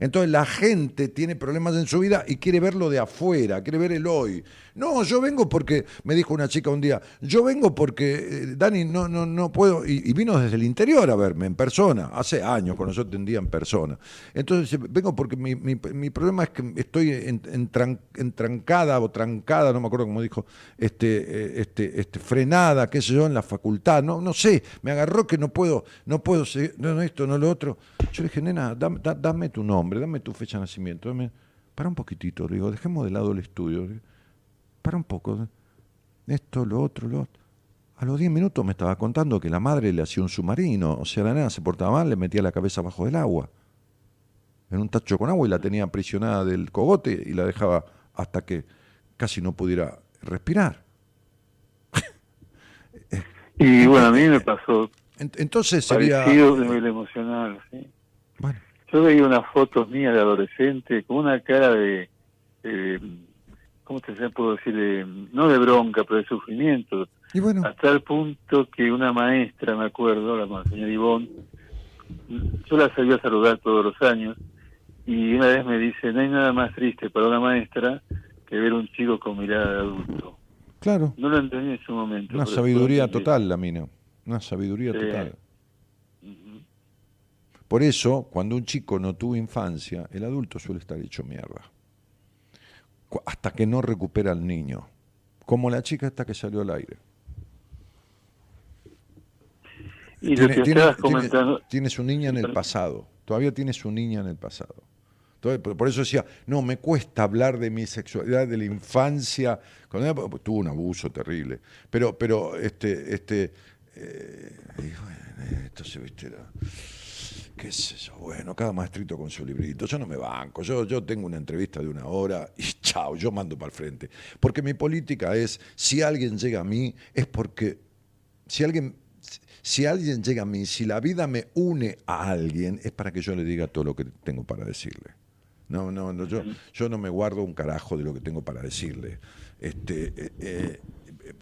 Entonces la gente tiene problemas en su vida y quiere verlo de afuera, quiere ver el hoy. No, yo vengo porque, me dijo una chica un día, yo vengo porque, eh, Dani, no, no, no puedo, y, vino desde el interior a verme en persona, hace años cuando yo atendía en persona. Entonces vengo porque mi, mi- problema es que estoy en- entran- entrancada o trancada, no me acuerdo cómo dijo, este, eh, este, este, frenada, qué sé yo, en la facultad, no, no sé, me agarró que no puedo, no puedo seguir, no, no esto, no lo otro. Yo le dije, nena, dame, da- dame tu nombre, dame tu fecha de nacimiento, dame, para un poquitito, le digo, dejemos de lado el estudio, para un poco, esto, lo otro, lo otro. A los 10 minutos me estaba contando que la madre le hacía un submarino, o sea, la nena se portaba mal, le metía la cabeza abajo del agua, en un tacho con agua y la tenía aprisionada del cogote y la dejaba hasta que casi no pudiera respirar. Y bueno, a mí me pasó En- Entonces sería... parecido de nivel emocional, ¿sí? Yo veía unas fotos mías de adolescente con una cara de, de- ¿cómo te se puedo decir? De- no de bronca, pero de sufrimiento. Y bueno. Hasta el punto que una maestra, me acuerdo, la señora Ivonne, yo la sabía saludar todos los años, y una vez me dice, no hay nada más triste para una maestra que ver un chico con mirada de adulto. Claro, No lo entendí en su momento. una sabiduría total la mina, una sabiduría Sí. total. Por eso, cuando un chico no tuvo infancia, el adulto suele estar hecho mierda. Hasta que no recupera al niño. Como la chica esta que salió al aire. Y lo que estabas comentando- tiene su niña en el pasado. Todavía tiene su niña en el pasado. Entonces, por eso decía, no, me cuesta hablar de mi sexualidad, de la infancia. Cuando era- tuvo un abuso terrible. Pero, pero, este, este, eh, se viste, qué sé yo, bueno, cada maestrito con su librito. Yo no me banco, yo, yo tengo una entrevista de una hora y chao, yo mando para el frente. Porque mi política es, si alguien llega a mí, es porque, si alguien, si alguien llega a mí, si la vida me une a alguien, es para que yo le diga todo lo que tengo para decirle. No, no, no yo, yo no me guardo un carajo de lo que tengo para decirle. Este, eh, eh,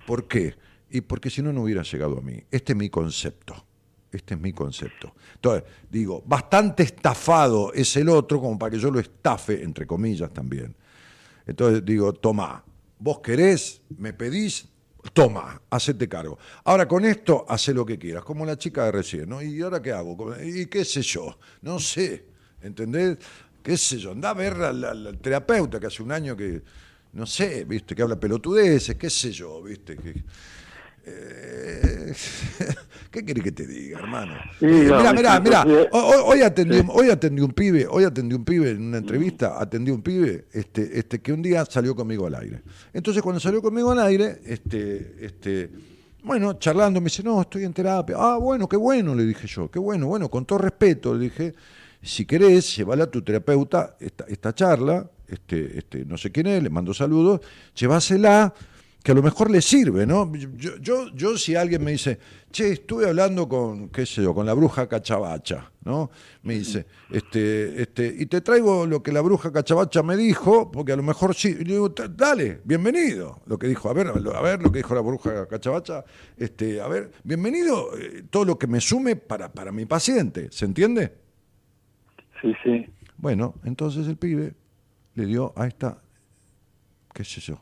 ¿Por qué? Y porque si no, no hubiera llegado a mí. Este es mi concepto. Este es mi concepto. Entonces, digo, bastante estafado es el otro como para que yo lo estafe, entre comillas también. Entonces digo, toma, vos querés, me pedís, toma, hacete cargo. Ahora con esto, hace lo que quieras, como la chica de recién, ¿no? ¿Y ahora qué hago? ¿Y qué sé yo? No sé, ¿entendés? ¿Qué sé yo? Andá a ver al, al terapeuta que hace un año que, no sé, ¿viste? Que habla pelotudeces, qué sé yo, ¿viste? Que, eh, ¿Qué querés que te diga, hermano? Mira, mira, mira. Hoy, atendí, hoy atendí un pibe, hoy atendí un pibe en una entrevista, atendí un pibe este, este, que un día salió conmigo al aire. Entonces cuando salió conmigo al aire, este, este, bueno, charlando, me dice, no, estoy en terapia. Ah, bueno, qué bueno, le dije yo, qué bueno, bueno, con todo respeto, le dije, si querés, llévala a tu terapeuta esta, esta charla, este, este, no sé quién es, le mando saludos, llévasela que a lo mejor le sirve, ¿no? Yo, yo, yo, si alguien me dice, che, estuve hablando con, qué sé yo, con la bruja cachabacha, ¿no? Me dice, este, este, y te traigo lo que la bruja cachabacha me dijo, porque a lo mejor sí, y digo, dale, bienvenido, lo que dijo, a ver, a ver lo que dijo la bruja cachabacha, este, a ver, bienvenido eh, todo lo que me sume para, para mi paciente, ¿se entiende? Sí, sí. Bueno, entonces el pibe le dio a esta, qué sé yo,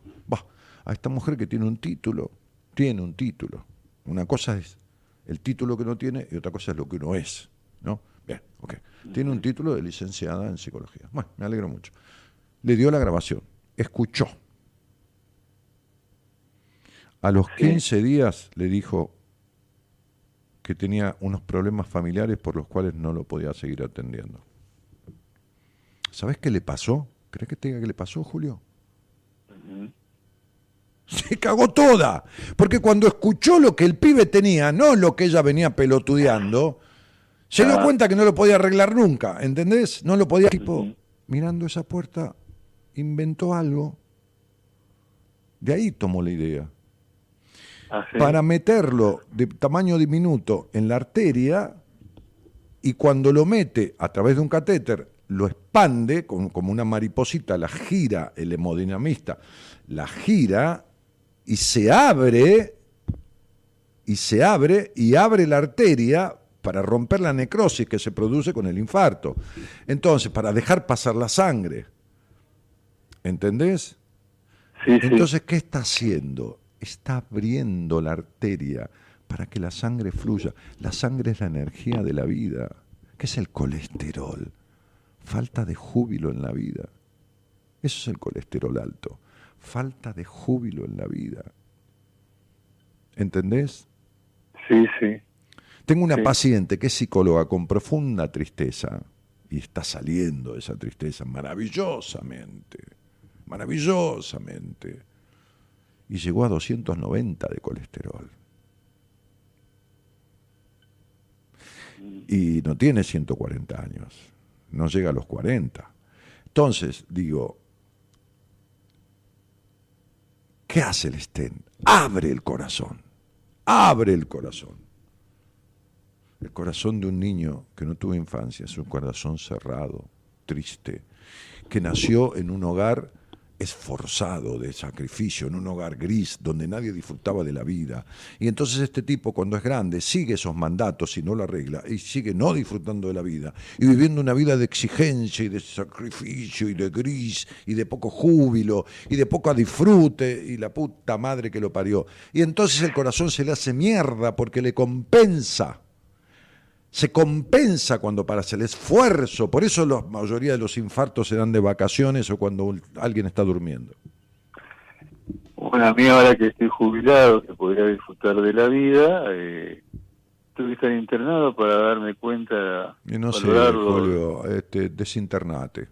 a esta mujer que tiene un título, tiene un título. Una cosa es el título que uno tiene y otra cosa es lo que uno es, ¿no? Bien, ok. Tiene un título de licenciada en psicología. Bueno, me alegro mucho. Le dio la grabación, escuchó. A los 15 días le dijo que tenía unos problemas familiares por los cuales no lo podía seguir atendiendo. ¿Sabes qué le pasó? ¿Crees que te diga qué le pasó, Julio? Se cagó toda. Porque cuando escuchó lo que el pibe tenía, no lo que ella venía pelotudeando, se dio cuenta que no lo podía arreglar nunca, ¿entendés? No lo podía. Tipo, mirando esa puerta, inventó algo. De ahí tomó la idea. Ah, Para meterlo de tamaño diminuto en la arteria y cuando lo mete a través de un catéter, lo expande como, como una mariposita, la gira el hemodinamista, la gira y se abre, y se abre, y abre la arteria para romper la necrosis que se produce con el infarto. Entonces, para dejar pasar la sangre. ¿Entendés? Entonces, ¿qué está haciendo? Está abriendo la arteria para que la sangre fluya. La sangre es la energía de la vida. ¿Qué es el colesterol? Falta de júbilo en la vida. Eso es el colesterol alto falta de júbilo en la vida. ¿Entendés? Sí, sí. Tengo una paciente que es psicóloga con profunda tristeza y está saliendo de esa tristeza maravillosamente, maravillosamente. Y llegó a 290 de colesterol. Y no tiene 140 años, no llega a los 40. Entonces, digo, ¿Qué hace el Estén? Abre el corazón, abre el corazón. El corazón de un niño que no tuvo infancia es un corazón cerrado, triste, que nació en un hogar esforzado de sacrificio, en un hogar gris donde nadie disfrutaba de la vida. Y entonces este tipo cuando es grande sigue esos mandatos y no lo arregla y sigue no disfrutando de la vida y viviendo una vida de exigencia y de sacrificio y de gris y de poco júbilo y de poco disfrute y la puta madre que lo parió. Y entonces el corazón se le hace mierda porque le compensa se compensa cuando para el esfuerzo, por eso la mayoría de los infartos se dan de vacaciones o cuando alguien está durmiendo. Bueno, a mí ahora que estoy jubilado, que podría disfrutar de la vida, eh, tuve que estar internado para darme cuenta. Y no sé, Julio, este, desinternate.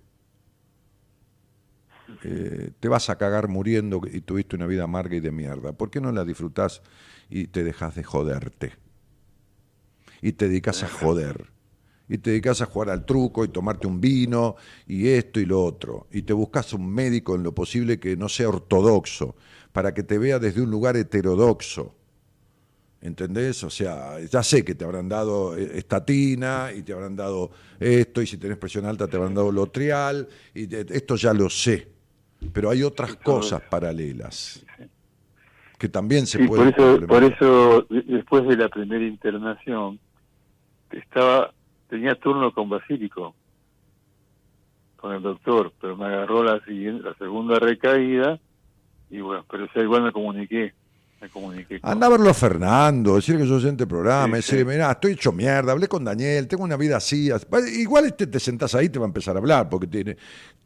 Eh, te vas a cagar muriendo y tuviste una vida amarga y de mierda. ¿Por qué no la disfrutás y te dejas de joderte? Y te dedicas a joder. Y te dedicas a jugar al truco y tomarte un vino y esto y lo otro. Y te buscas un médico en lo posible que no sea ortodoxo, para que te vea desde un lugar heterodoxo. ¿Entendés? O sea, ya sé que te habrán dado eh, estatina y te habrán dado esto, y si tenés presión alta te habrán dado lotrial, y te- esto ya lo sé. Pero hay otras cosas paralelas que también se Sí, por pueden eso, por complementar. eso de- después de la primera internación estaba tenía turno con Basílico, con el doctor, pero me agarró la siguiente, la segunda recaída y bueno, pero o sea, igual me comuniqué, me comuniqué. con- Anda a verlo a Fernando, decirle que yo oyente programa, Sí, decirle, sí. mirá, estoy hecho mierda, hablé con Daniel, tengo una vida así. así". Igual este te sentás ahí y te va a empezar a hablar, porque tiene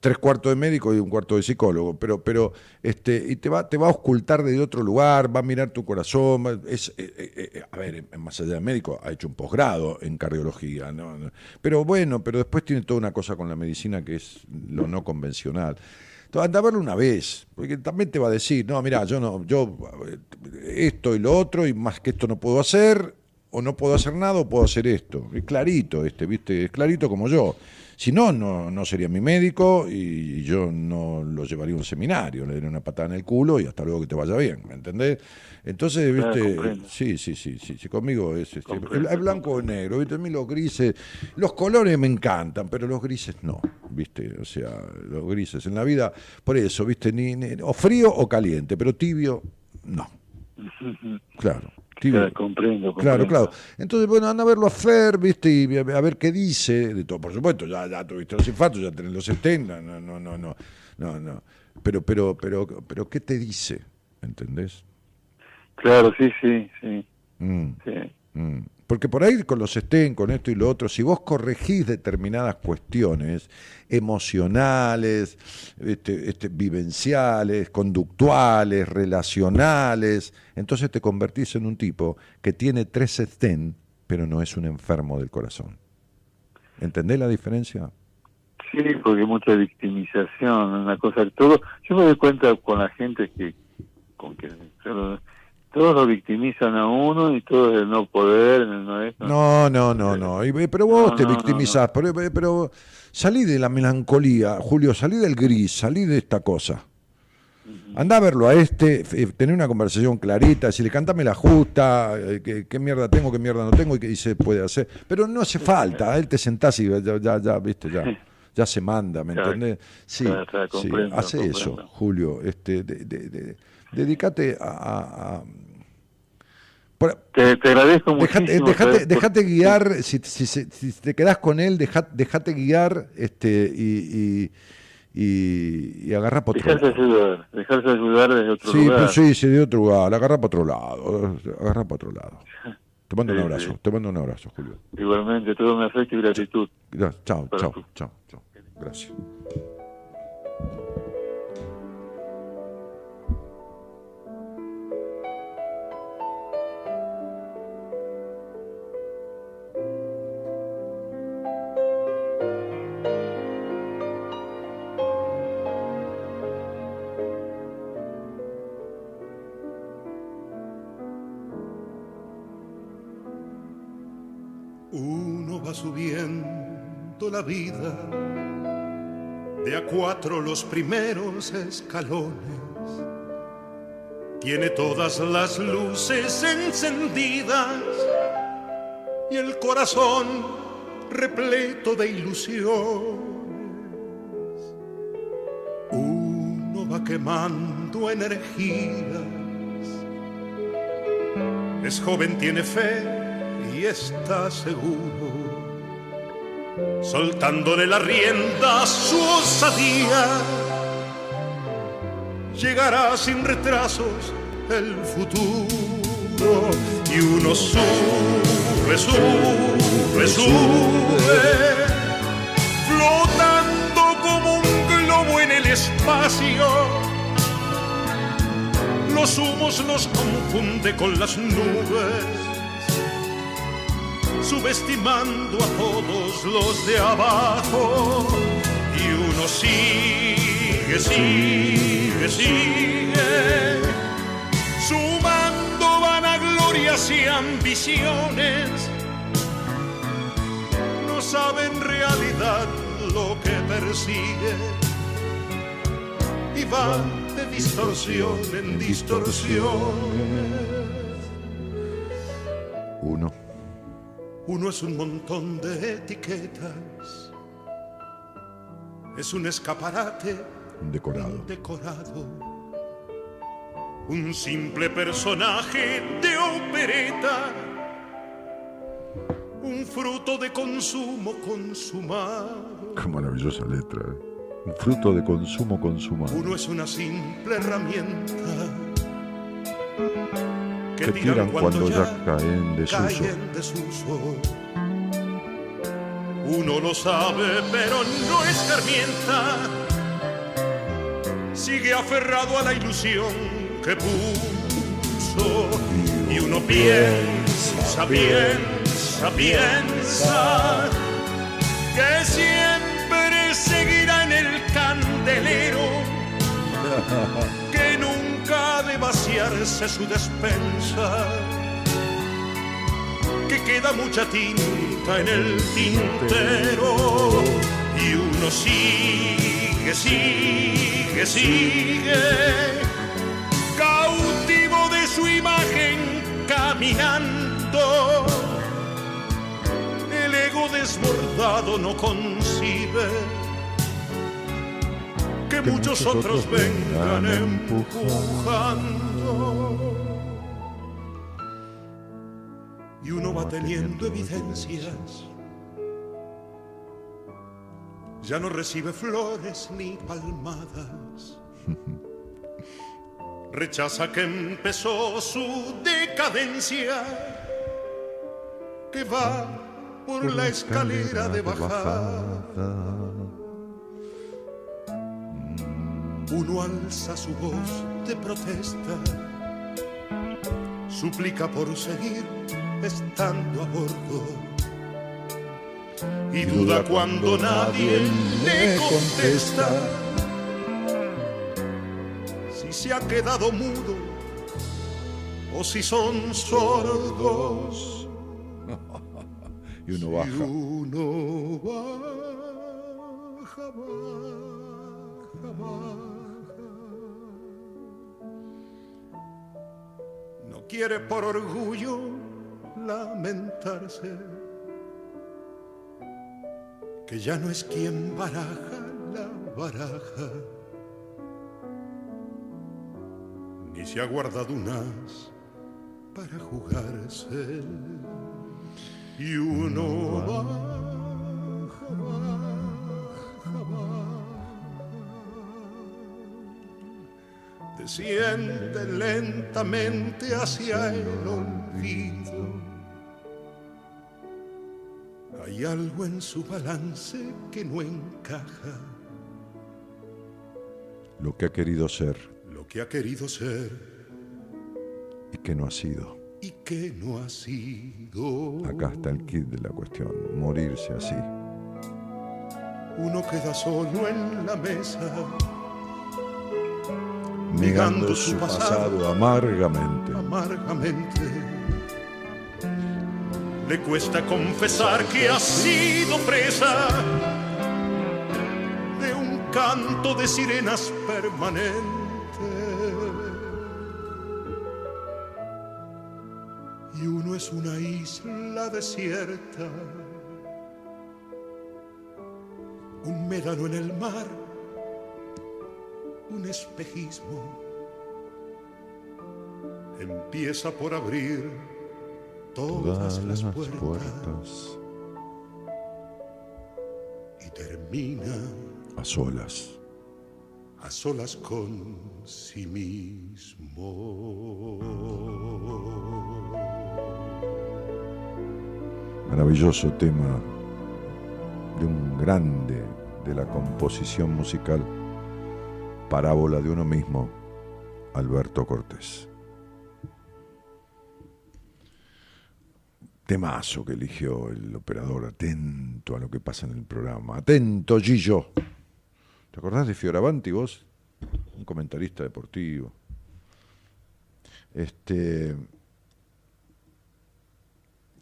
tres cuartos de médico y un cuarto de psicólogo, pero, pero este, y te va, te va a ocultar desde otro lugar, va a mirar tu corazón, va- es, eh, eh, eh, a ver, más allá de médico, ha hecho un posgrado en cardiología. No. pero bueno, pero después tiene toda una cosa con la medicina que es lo no convencional. Entonces, anda a verlo una vez, porque también te va a decir, no, mira, yo no, yo eh, esto y lo otro, y más que esto no puedo hacer, o no puedo hacer nada, o puedo hacer esto. Es clarito este, ¿viste? Es clarito como yo. Si no, no, no sería mi médico y yo no lo llevaría a un seminario, le daría una patada en el culo y hasta luego que te vaya bien, ¿me entendés? Entonces, viste, sí, sí, sí, sí, sí, conmigo es este, el, el blanco o negro, viste, a mí los grises, los colores me encantan, pero los grises no, viste, o sea, los grises en la vida, por eso, viste, ni, ni- o frío o caliente, pero tibio, no, claro. Claro, comprendo, Claro, comprendo. claro. Entonces, bueno, anda a verlo a Fer, ¿viste? Y a a ver qué dice de todo. Por supuesto, ya, ya tuviste los infartos, ya tenés los 70, no, no, no, no, no, no. Pero, pero, pero, pero, ¿qué te dice? ¿Entendés? Claro, sí, sí, sí. Mm, sí. mm. Porque por ahí con los estén, con esto y lo otro, si vos corregís determinadas cuestiones emocionales, este, este, vivenciales, conductuales, relacionales, entonces te convertís en un tipo que tiene tres estén, pero no es un enfermo del corazón. ¿Entendés la diferencia? Sí, porque mucha victimización, una cosa, todo, yo me doy cuenta con la gente que, con que todos lo victimizan a uno y todos el no poder, el no esto. No, no, no, no. Y- Pero vos No, te no, no, victimizás, Pero, pero salí de la melancolía, Julio, salí del gris, salí de esta cosa. Andá a verlo a este, f- tener una conversación clarita, decirle, cántame la justa, eh, qué, qué mierda tengo, qué mierda no tengo y qué se puede hacer. Pero no hace falta, a él te sentás y ya, ya, ya, viste, ya, ya se manda, ¿me Claro, entendés? Sí, claro, claro, sí, comprendo, hace eso. Julio. Este, de- de- de- dedícate a- a- a por- Te, te agradezco Dejate, muchísimo. dejate, ¿sabes? dejate guiar, si, si- si- si te quedás con él, deja- dejate guiar este, y, y, y, y agarrá para otro Dejarse lado. ayudar, dejarse ayudar desde otro Sí, lugar. sí, sí, de otro lugar, agarrá para otro lado, agarrá para otro lado. Te mando un abrazo, sí. te mando un abrazo, Julio. Igualmente, todo mi afecto y gratitud. Gra- Chao, chao, chao, chao. Gracias. Subiendo la vida de a cuatro los primeros escalones. Tiene todas las luces encendidas y el corazón repleto de ilusiones. Uno va quemando energías. Es joven, tiene fe y está seguro, soltándole la rienda su osadía. Llegará sin retrasos el futuro y uno sube, sube, sube, flotando como un globo en el espacio. Los humos los confunde con las nubes subestimando a todos los de abajo. Y uno sigue, sigue, sigue, sumando vanaglorias y ambiciones. No sabe en realidad lo que persigue y va de distorsión en distorsión. Uno. Uno es un montón de etiquetas. Es un escaparate Decorado. decorado. Un simple personaje de opereta. Un fruto de consumo consumado. Qué maravillosa letra. ¿eh? Un fruto de consumo consumado. Uno es una simple herramienta. Que tiran cuando ya caen desuso. caen desuso. Uno lo sabe, pero no escarmienta. Sigue aferrado a la ilusión que puso. Y uno piensa, piensa, piensa que siempre seguirá en el candelero que de vaciarse su despensa, que queda mucha tinta en el tintero y uno sigue, sigue, sigue, cautivo de su imagen caminando. El ego desbordado no concibe que muchos otros vengan empujando. Y uno va teniendo evidencias. Ya no recibe flores ni palmadas. Rechaza que empezó su decadencia, que va por la escalera de bajada. Uno alza su voz de protesta, suplica por seguir estando a bordo. Y duda cuando nadie le contesta si se ha quedado mudo o si son sordos. Y uno baja. Y uno baja, baja, baja. Quiere por orgullo lamentarse. Que ya no es quien baraja la baraja, ni se ha guardado un as para jugarse. Y uno baja, Desciende lentamente hacia el olvido. Hay algo en su balance que no encaja. Lo que ha querido ser Lo que ha querido ser y que no ha sido. y que no ha sido. Acá está el kit de la cuestión. Morirse así. Uno queda solo en la mesa, Negando su pasado amargamente. amargamente. Le cuesta confesar que ha sido presa de un canto de sirenas permanente. Y uno es una isla desierta, un médano en el mar, un espejismo. Empieza por abrir todas, Todas las las puertas, puertas y termina a solas. a solas con sí mismo. Maravilloso tema de un grande de la composición musical, Parábola de uno mismo, Alberto Cortés. Temazo que eligió el operador, atento a lo que pasa en el programa. Atento, Gillo. ¿Te acordás de Fioravanti vos? Un comentarista deportivo. Este.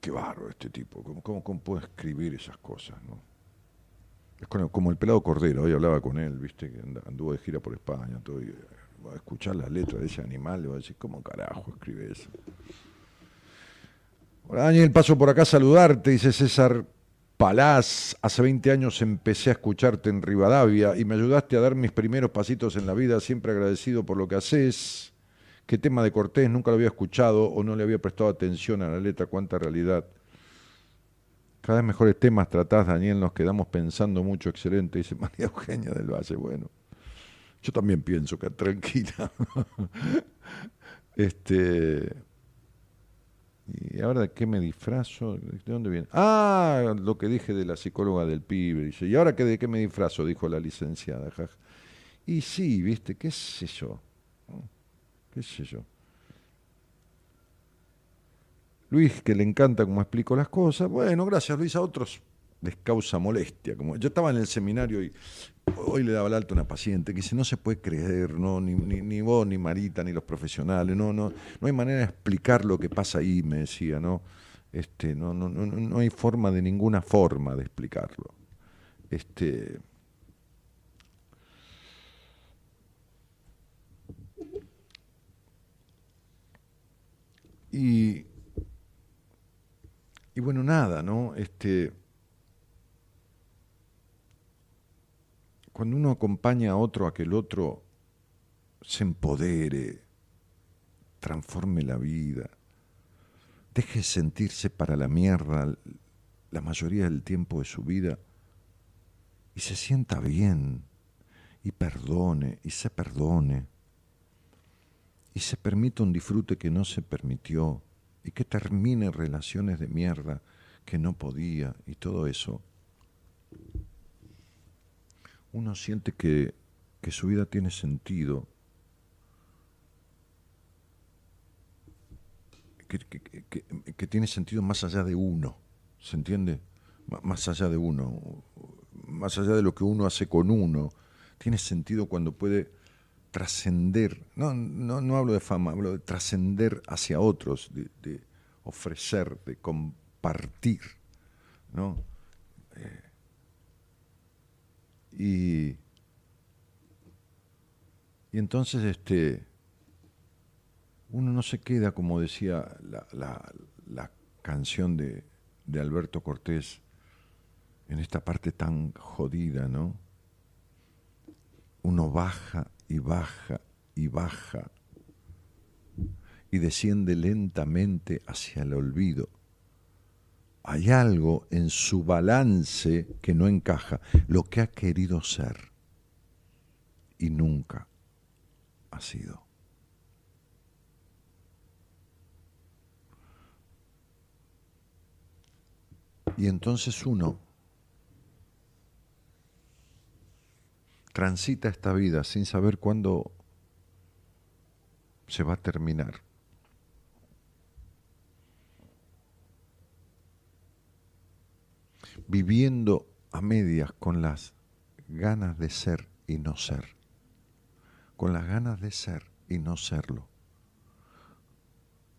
Qué bárbaro este tipo. ¿Cómo, cómo, escribir esas cosas, no? Como el pelado Cordero, hoy hablaba con él, viste, que anduvo de gira por España, todo, y eh, va a escuchar las letras de ese animal, le va a decir, ¿cómo carajo escribe eso? Hola Daniel, paso por acá a saludarte, dice César Palaz. Hace 20 años empecé a escucharte en Rivadavia y me ayudaste a dar mis primeros pasitos en la vida, siempre agradecido por lo que haces. Qué tema de Cortés, nunca lo había escuchado o no le había prestado atención a la letra, cuánta realidad. Cada vez mejores temas tratás, Daniel, nos quedamos pensando mucho, excelente, dice María Eugenia del Valle. Bueno, yo también pienso que tranquila. este. ¿Y ahora de qué me disfrazo? ¿De dónde viene? Ah, lo que dije de la psicóloga del pibe. Dice, ¿y ahora qué, de qué me disfrazo? Dijo la licenciada. Y sí, viste, qué sé yo. ¿Qué sé yo? Luis, que le encanta cómo explico las cosas. Bueno, gracias Luis, a otros les causa molestia. Como yo estaba en el seminario y hoy le daba el alto a una paciente que dice, no se puede creer, no, ni, ni, vos, ni Marita, ni los profesionales, no, no, no hay manera de explicar lo que pasa ahí, me decía, ¿no? Este, no, no, no, no hay forma de ninguna forma de explicarlo. Este, y y bueno, nada, ¿no? Este, cuando uno acompaña a otro a que el otro se empodere, transforme la vida, deje sentirse para la mierda la mayoría del tiempo de su vida y se sienta bien y perdone y se perdone y se permita un disfrute que no se permitió y que termine relaciones de mierda que no podía y todo eso, uno siente que, su vida tiene sentido, que, tiene sentido más allá de uno, ¿se entiende? más allá de uno, más allá de lo que uno hace con uno, tiene sentido cuando puede trascender, no, no, no, hablo de fama, hablo de trascender hacia otros, de, ofrecer, de compartir, ¿no? Eh, y, y entonces este, uno no se queda, como decía la, la, canción de, de Alberto Cortés, en esta parte tan jodida, ¿no? Uno baja y baja y baja y desciende lentamente hacia el olvido. Hay algo en su balance que no encaja, lo que ha querido ser y nunca ha sido. Y entonces uno transita esta vida sin saber cuándo se va a terminar. Viviendo a medias con las ganas de ser y no ser, con las ganas de ser y no serlo,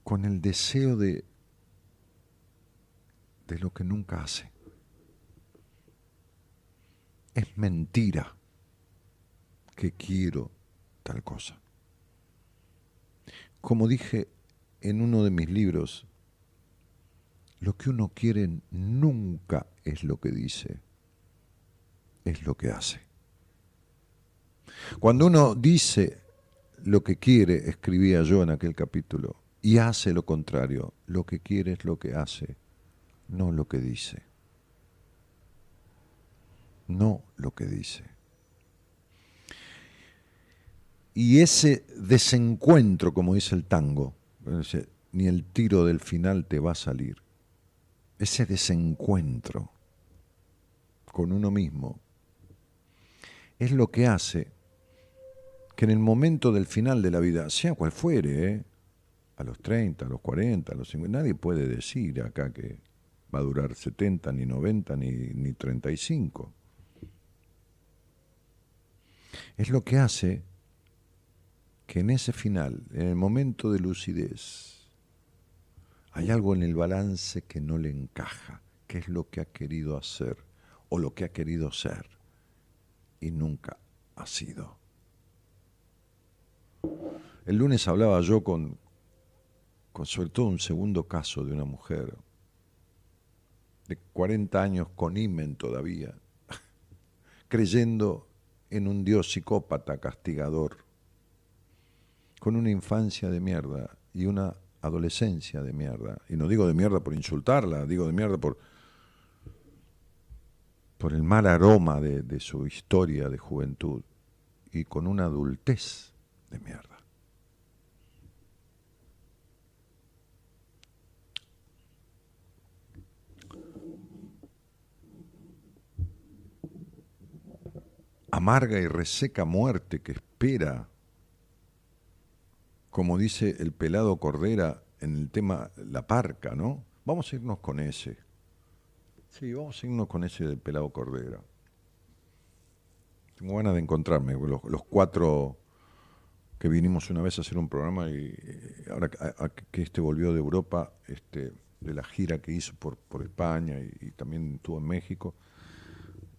con el deseo de, de lo que nunca hace. Es mentira que quiero tal cosa. Como dije en uno de mis libros, lo que uno quiere nunca es lo que dice, es lo que hace. Cuando uno dice lo que quiere, escribía yo en aquel capítulo, y hace lo contrario, lo que quiere es lo que hace, no lo que dice. No lo que dice. Y ese desencuentro, como dice el tango, ni el tiro del final te va a salir, ese desencuentro con uno mismo, es lo que hace que en el momento del final de la vida, sea cual fuere, ¿eh? a los 30, a los 40, a los 50, nadie puede decir acá que va a durar 70, ni 90, ni, ni 35. Es lo que hace que en ese final, en el momento de lucidez, hay algo en el balance que no le encaja, que es lo que ha querido hacer o lo que ha querido ser y nunca ha sido. El lunes hablaba yo con, con sobre todo un segundo caso de una mujer de 40 años con imen todavía, creyendo en un Dios psicópata castigador, con una infancia de mierda y una adolescencia de mierda. Y no digo de mierda por insultarla, digo de mierda por, por el mal aroma de, de su historia de juventud y con una adultez de mierda. amarga y reseca muerte que espera, como dice el pelado Cordera en el tema La Parca, ¿no? Vamos a irnos con ese. Sí, vamos a irnos con ese del pelado Cordera. Tengo ganas de encontrarme, los, los cuatro que vinimos una vez a hacer un programa y ahora que este volvió de Europa, este, de la gira que hizo por, por España y también estuvo en México,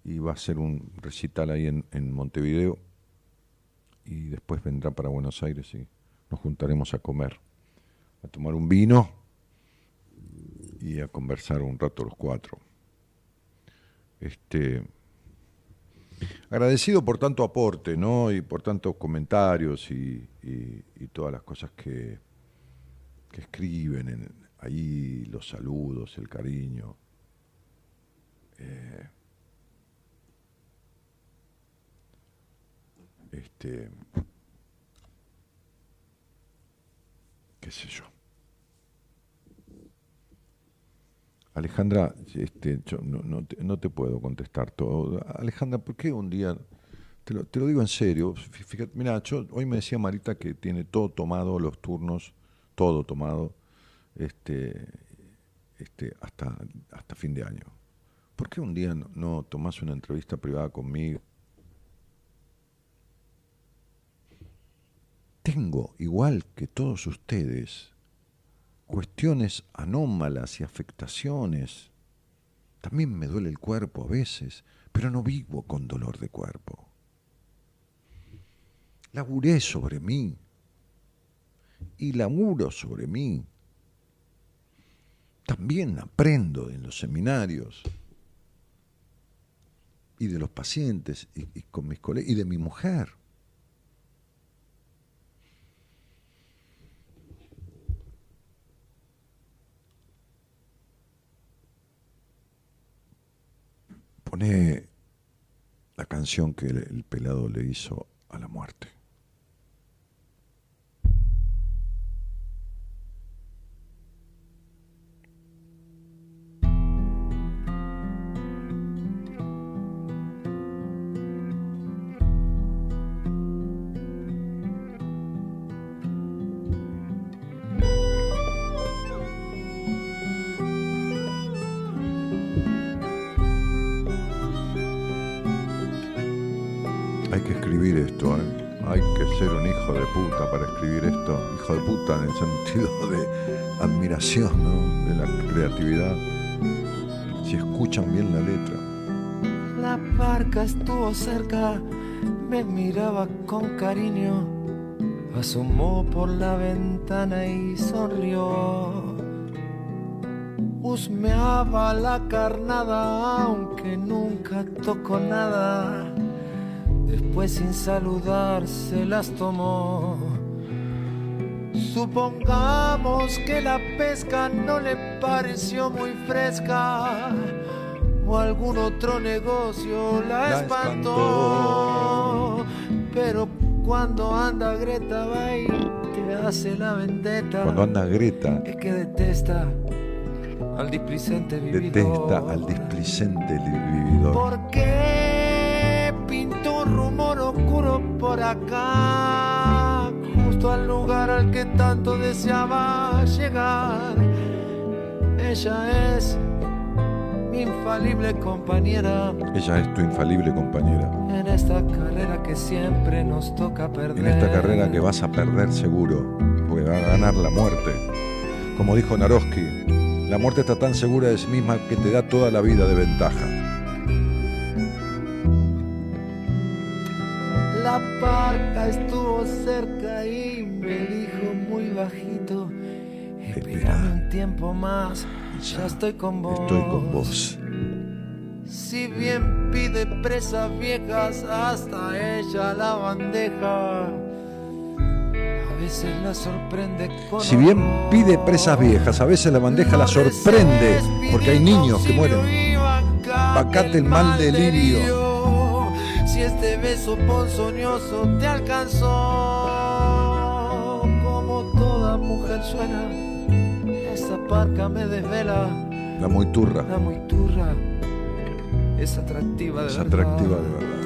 y va a ser un recital ahí en, en, Montevideo y después vendrá para Buenos Aires y nos juntaremos a comer, a tomar un vino y a conversar un rato los cuatro. Este, agradecido por tanto aporte, ¿no? Y por tantos comentarios y, todas las cosas que, que escriben en, ahí, los saludos, el cariño. Eh, este, qué sé yo. Alejandra, este, yo no, te, puedo contestar todo. Alejandra, ¿por qué un día, te lo, te lo digo en serio, fíjate, mira, yo, hoy me decía Marita que tiene todo tomado, los turnos, todo tomado, este, este, hasta, hasta fin de año. ¿Por qué un día no, no una entrevista privada conmigo? Tengo, igual que todos ustedes, cuestiones anómalas y afectaciones. También me duele el cuerpo a veces, pero no vivo con dolor de cuerpo. Laburé sobre mí y laburo sobre mí. También aprendo en los seminarios y de los pacientes y, con mis colegas y de mi mujer. Pone la canción que el pelado le hizo a la muerte. Sentido de admiración, ¿no? de la creatividad, si escuchan bien la letra. La parca estuvo cerca, me miraba con cariño, asomó por la ventana y sonrió. Husmeaba la carnada, aunque nunca tocó nada. Después sin saludar se las tomó Supongamos que la pesca no le pareció muy fresca o algún otro negocio la, espantó. Pero cuando anda Greta va y te hace la vendetta. Cuando anda Greta. Es que detesta al displicente vividor. Detesta al displicente vividor. ¿Por qué pintó un rumor oscuro por acá? Al lugar al que tanto deseaba llegar. Ella es mi infalible compañera. Ella es tu infalible compañera. En esta carrera que siempre nos toca perder. En esta carrera que vas a perder seguro, porque va a ganar la muerte. Como dijo Naroski, la muerte está tan segura de sí misma que te da toda la vida de ventaja. Parca estuvo cerca y me dijo muy bajito, Espérame un tiempo más, ya estoy con vos. Estoy con vos. Si bien pide presas viejas, hasta ella la bandeja. A veces la sorprende con Si bien pide presas viejas, a veces la bandeja la sorprende, porque hay niños que mueren. Bacate el mal delirio. Si este beso ponzoñoso te alcanzó, como toda mujer suena, esa parca me desvela. La muy turra. La muy turra es atractiva de Es verdad. atractiva de verdad.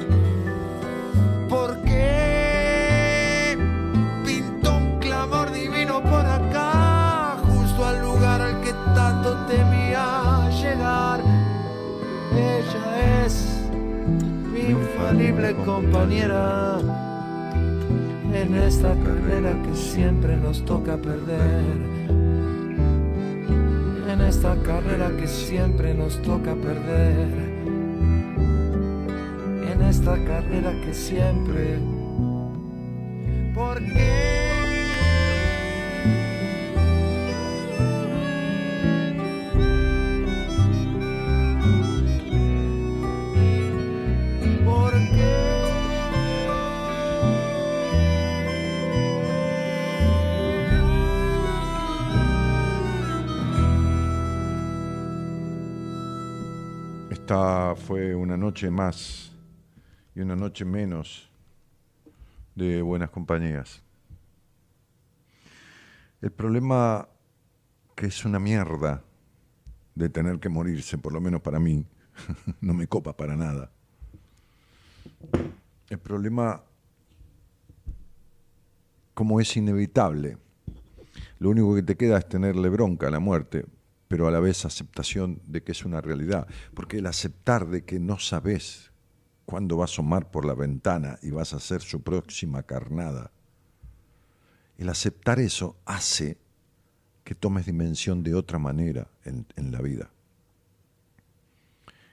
Compañera en esta carrera que siempre nos toca perder. En esta carrera que siempre nos toca perder en esta carrera que siempre. ¿Por qué? Esta fue una noche más y una noche menos de buenas compañías. El problema que es una mierda de tener que morirse, por lo menos para mí, no me copa para nada. El problema, como es inevitable, lo único que te queda es tenerle bronca a la muerte, pero a la vez aceptación de que es una realidad. Porque el aceptar de que no sabes cuándo va a asomar por la ventana y vas a hacer su próxima carnada, el aceptar eso hace que tomes dimensión de otra manera en, en la vida.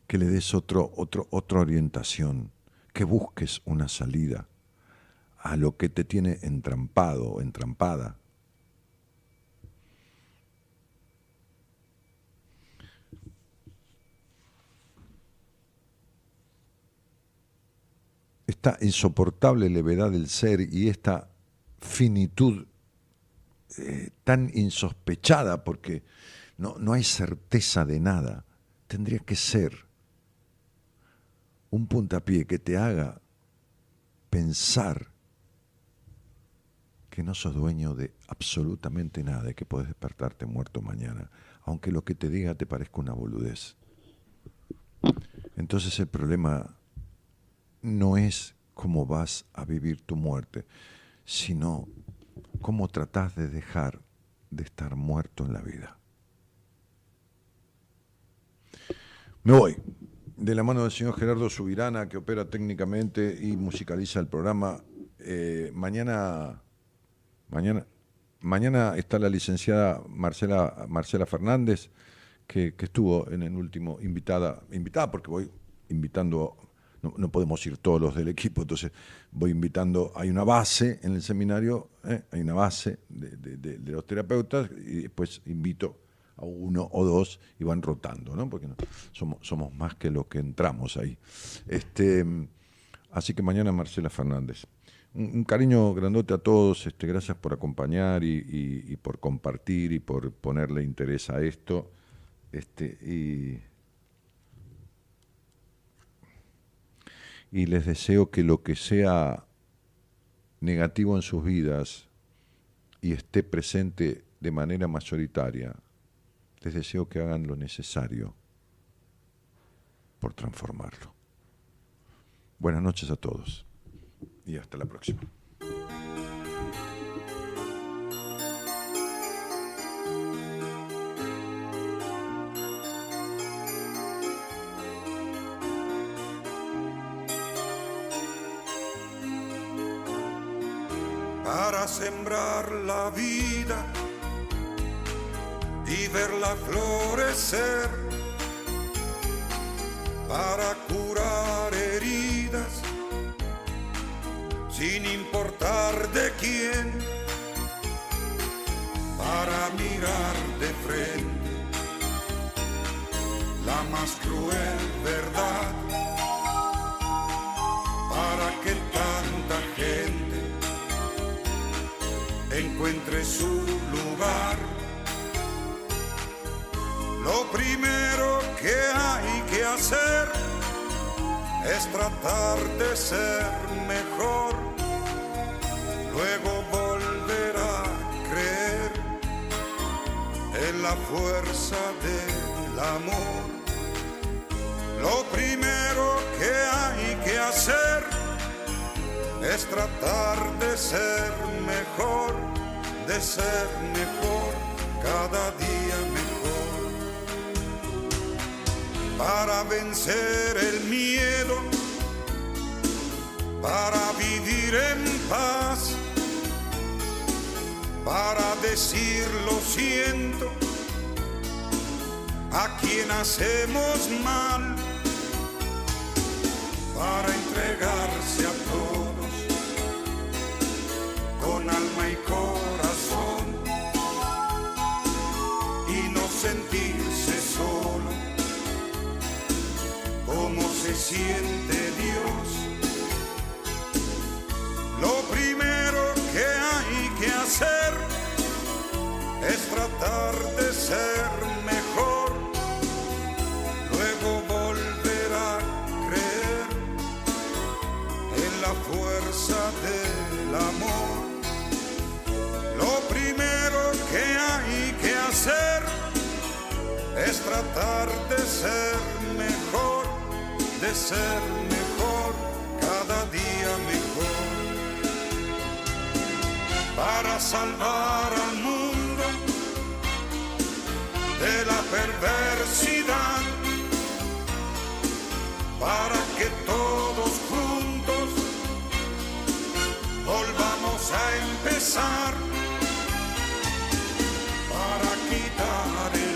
Que le des otro, otro, otra orientación, que busques una salida a lo que te tiene entrampado entrampada. Esta insoportable levedad del ser y esta finitud eh, tan insospechada, porque no, no hay certeza de nada, tendría que ser un puntapié que te haga pensar que no sos dueño de absolutamente nada y que podés despertarte muerto mañana, aunque lo que te diga te parezca una boludez. Entonces el problema no es cómo vas a vivir tu muerte, sino cómo tratás de dejar de estar muerto en la vida. Me voy. De la mano del señor Gerardo Subirana, que opera técnicamente y musicaliza el programa. Eh, mañana, mañana, mañana está la licenciada Marcela, Marcela Fernández, que, que estuvo en el último invitada, invitada porque voy invitando no, podemos ir todos los del equipo, entonces voy invitando, hay una base en el seminario, ¿eh? hay una base de, de, los terapeutas y después invito a uno o dos y van rotando, ¿no? porque somos, más que los que entramos ahí. Este, así que mañana Marcela Fernández. Un, cariño grandote a todos, este, gracias por acompañar y, y, por compartir y por ponerle interés a esto. Este, y les deseo que lo que sea negativo en sus vidas y esté presente de manera mayoritaria, les deseo que hagan lo necesario por transformarlo. Buenas noches a todos y hasta la próxima. Para sembrar la vida y verla florecer, para curar heridas sin importar de quién, para mirar de frente la más cruel verdad encuentre su lugar. Lo primero que hay que hacer es tratar de ser mejor, luego volver a creer en la fuerza del amor. Lo primero que hay que hacer es tratar de ser mejor, de ser mejor, cada día mejor. Para vencer el miedo, para vivir en paz, para decir lo siento a quien hacemos mal siente Dios. Lo primero que hay que hacer es tratar de ser mejor, luego volver a creer en la fuerza del amor. Lo primero que hay que hacer es tratar de ser de ser mejor, cada día mejor. Para salvar al mundo de la perversidad, para que todos juntos volvamos a empezar, para quitar el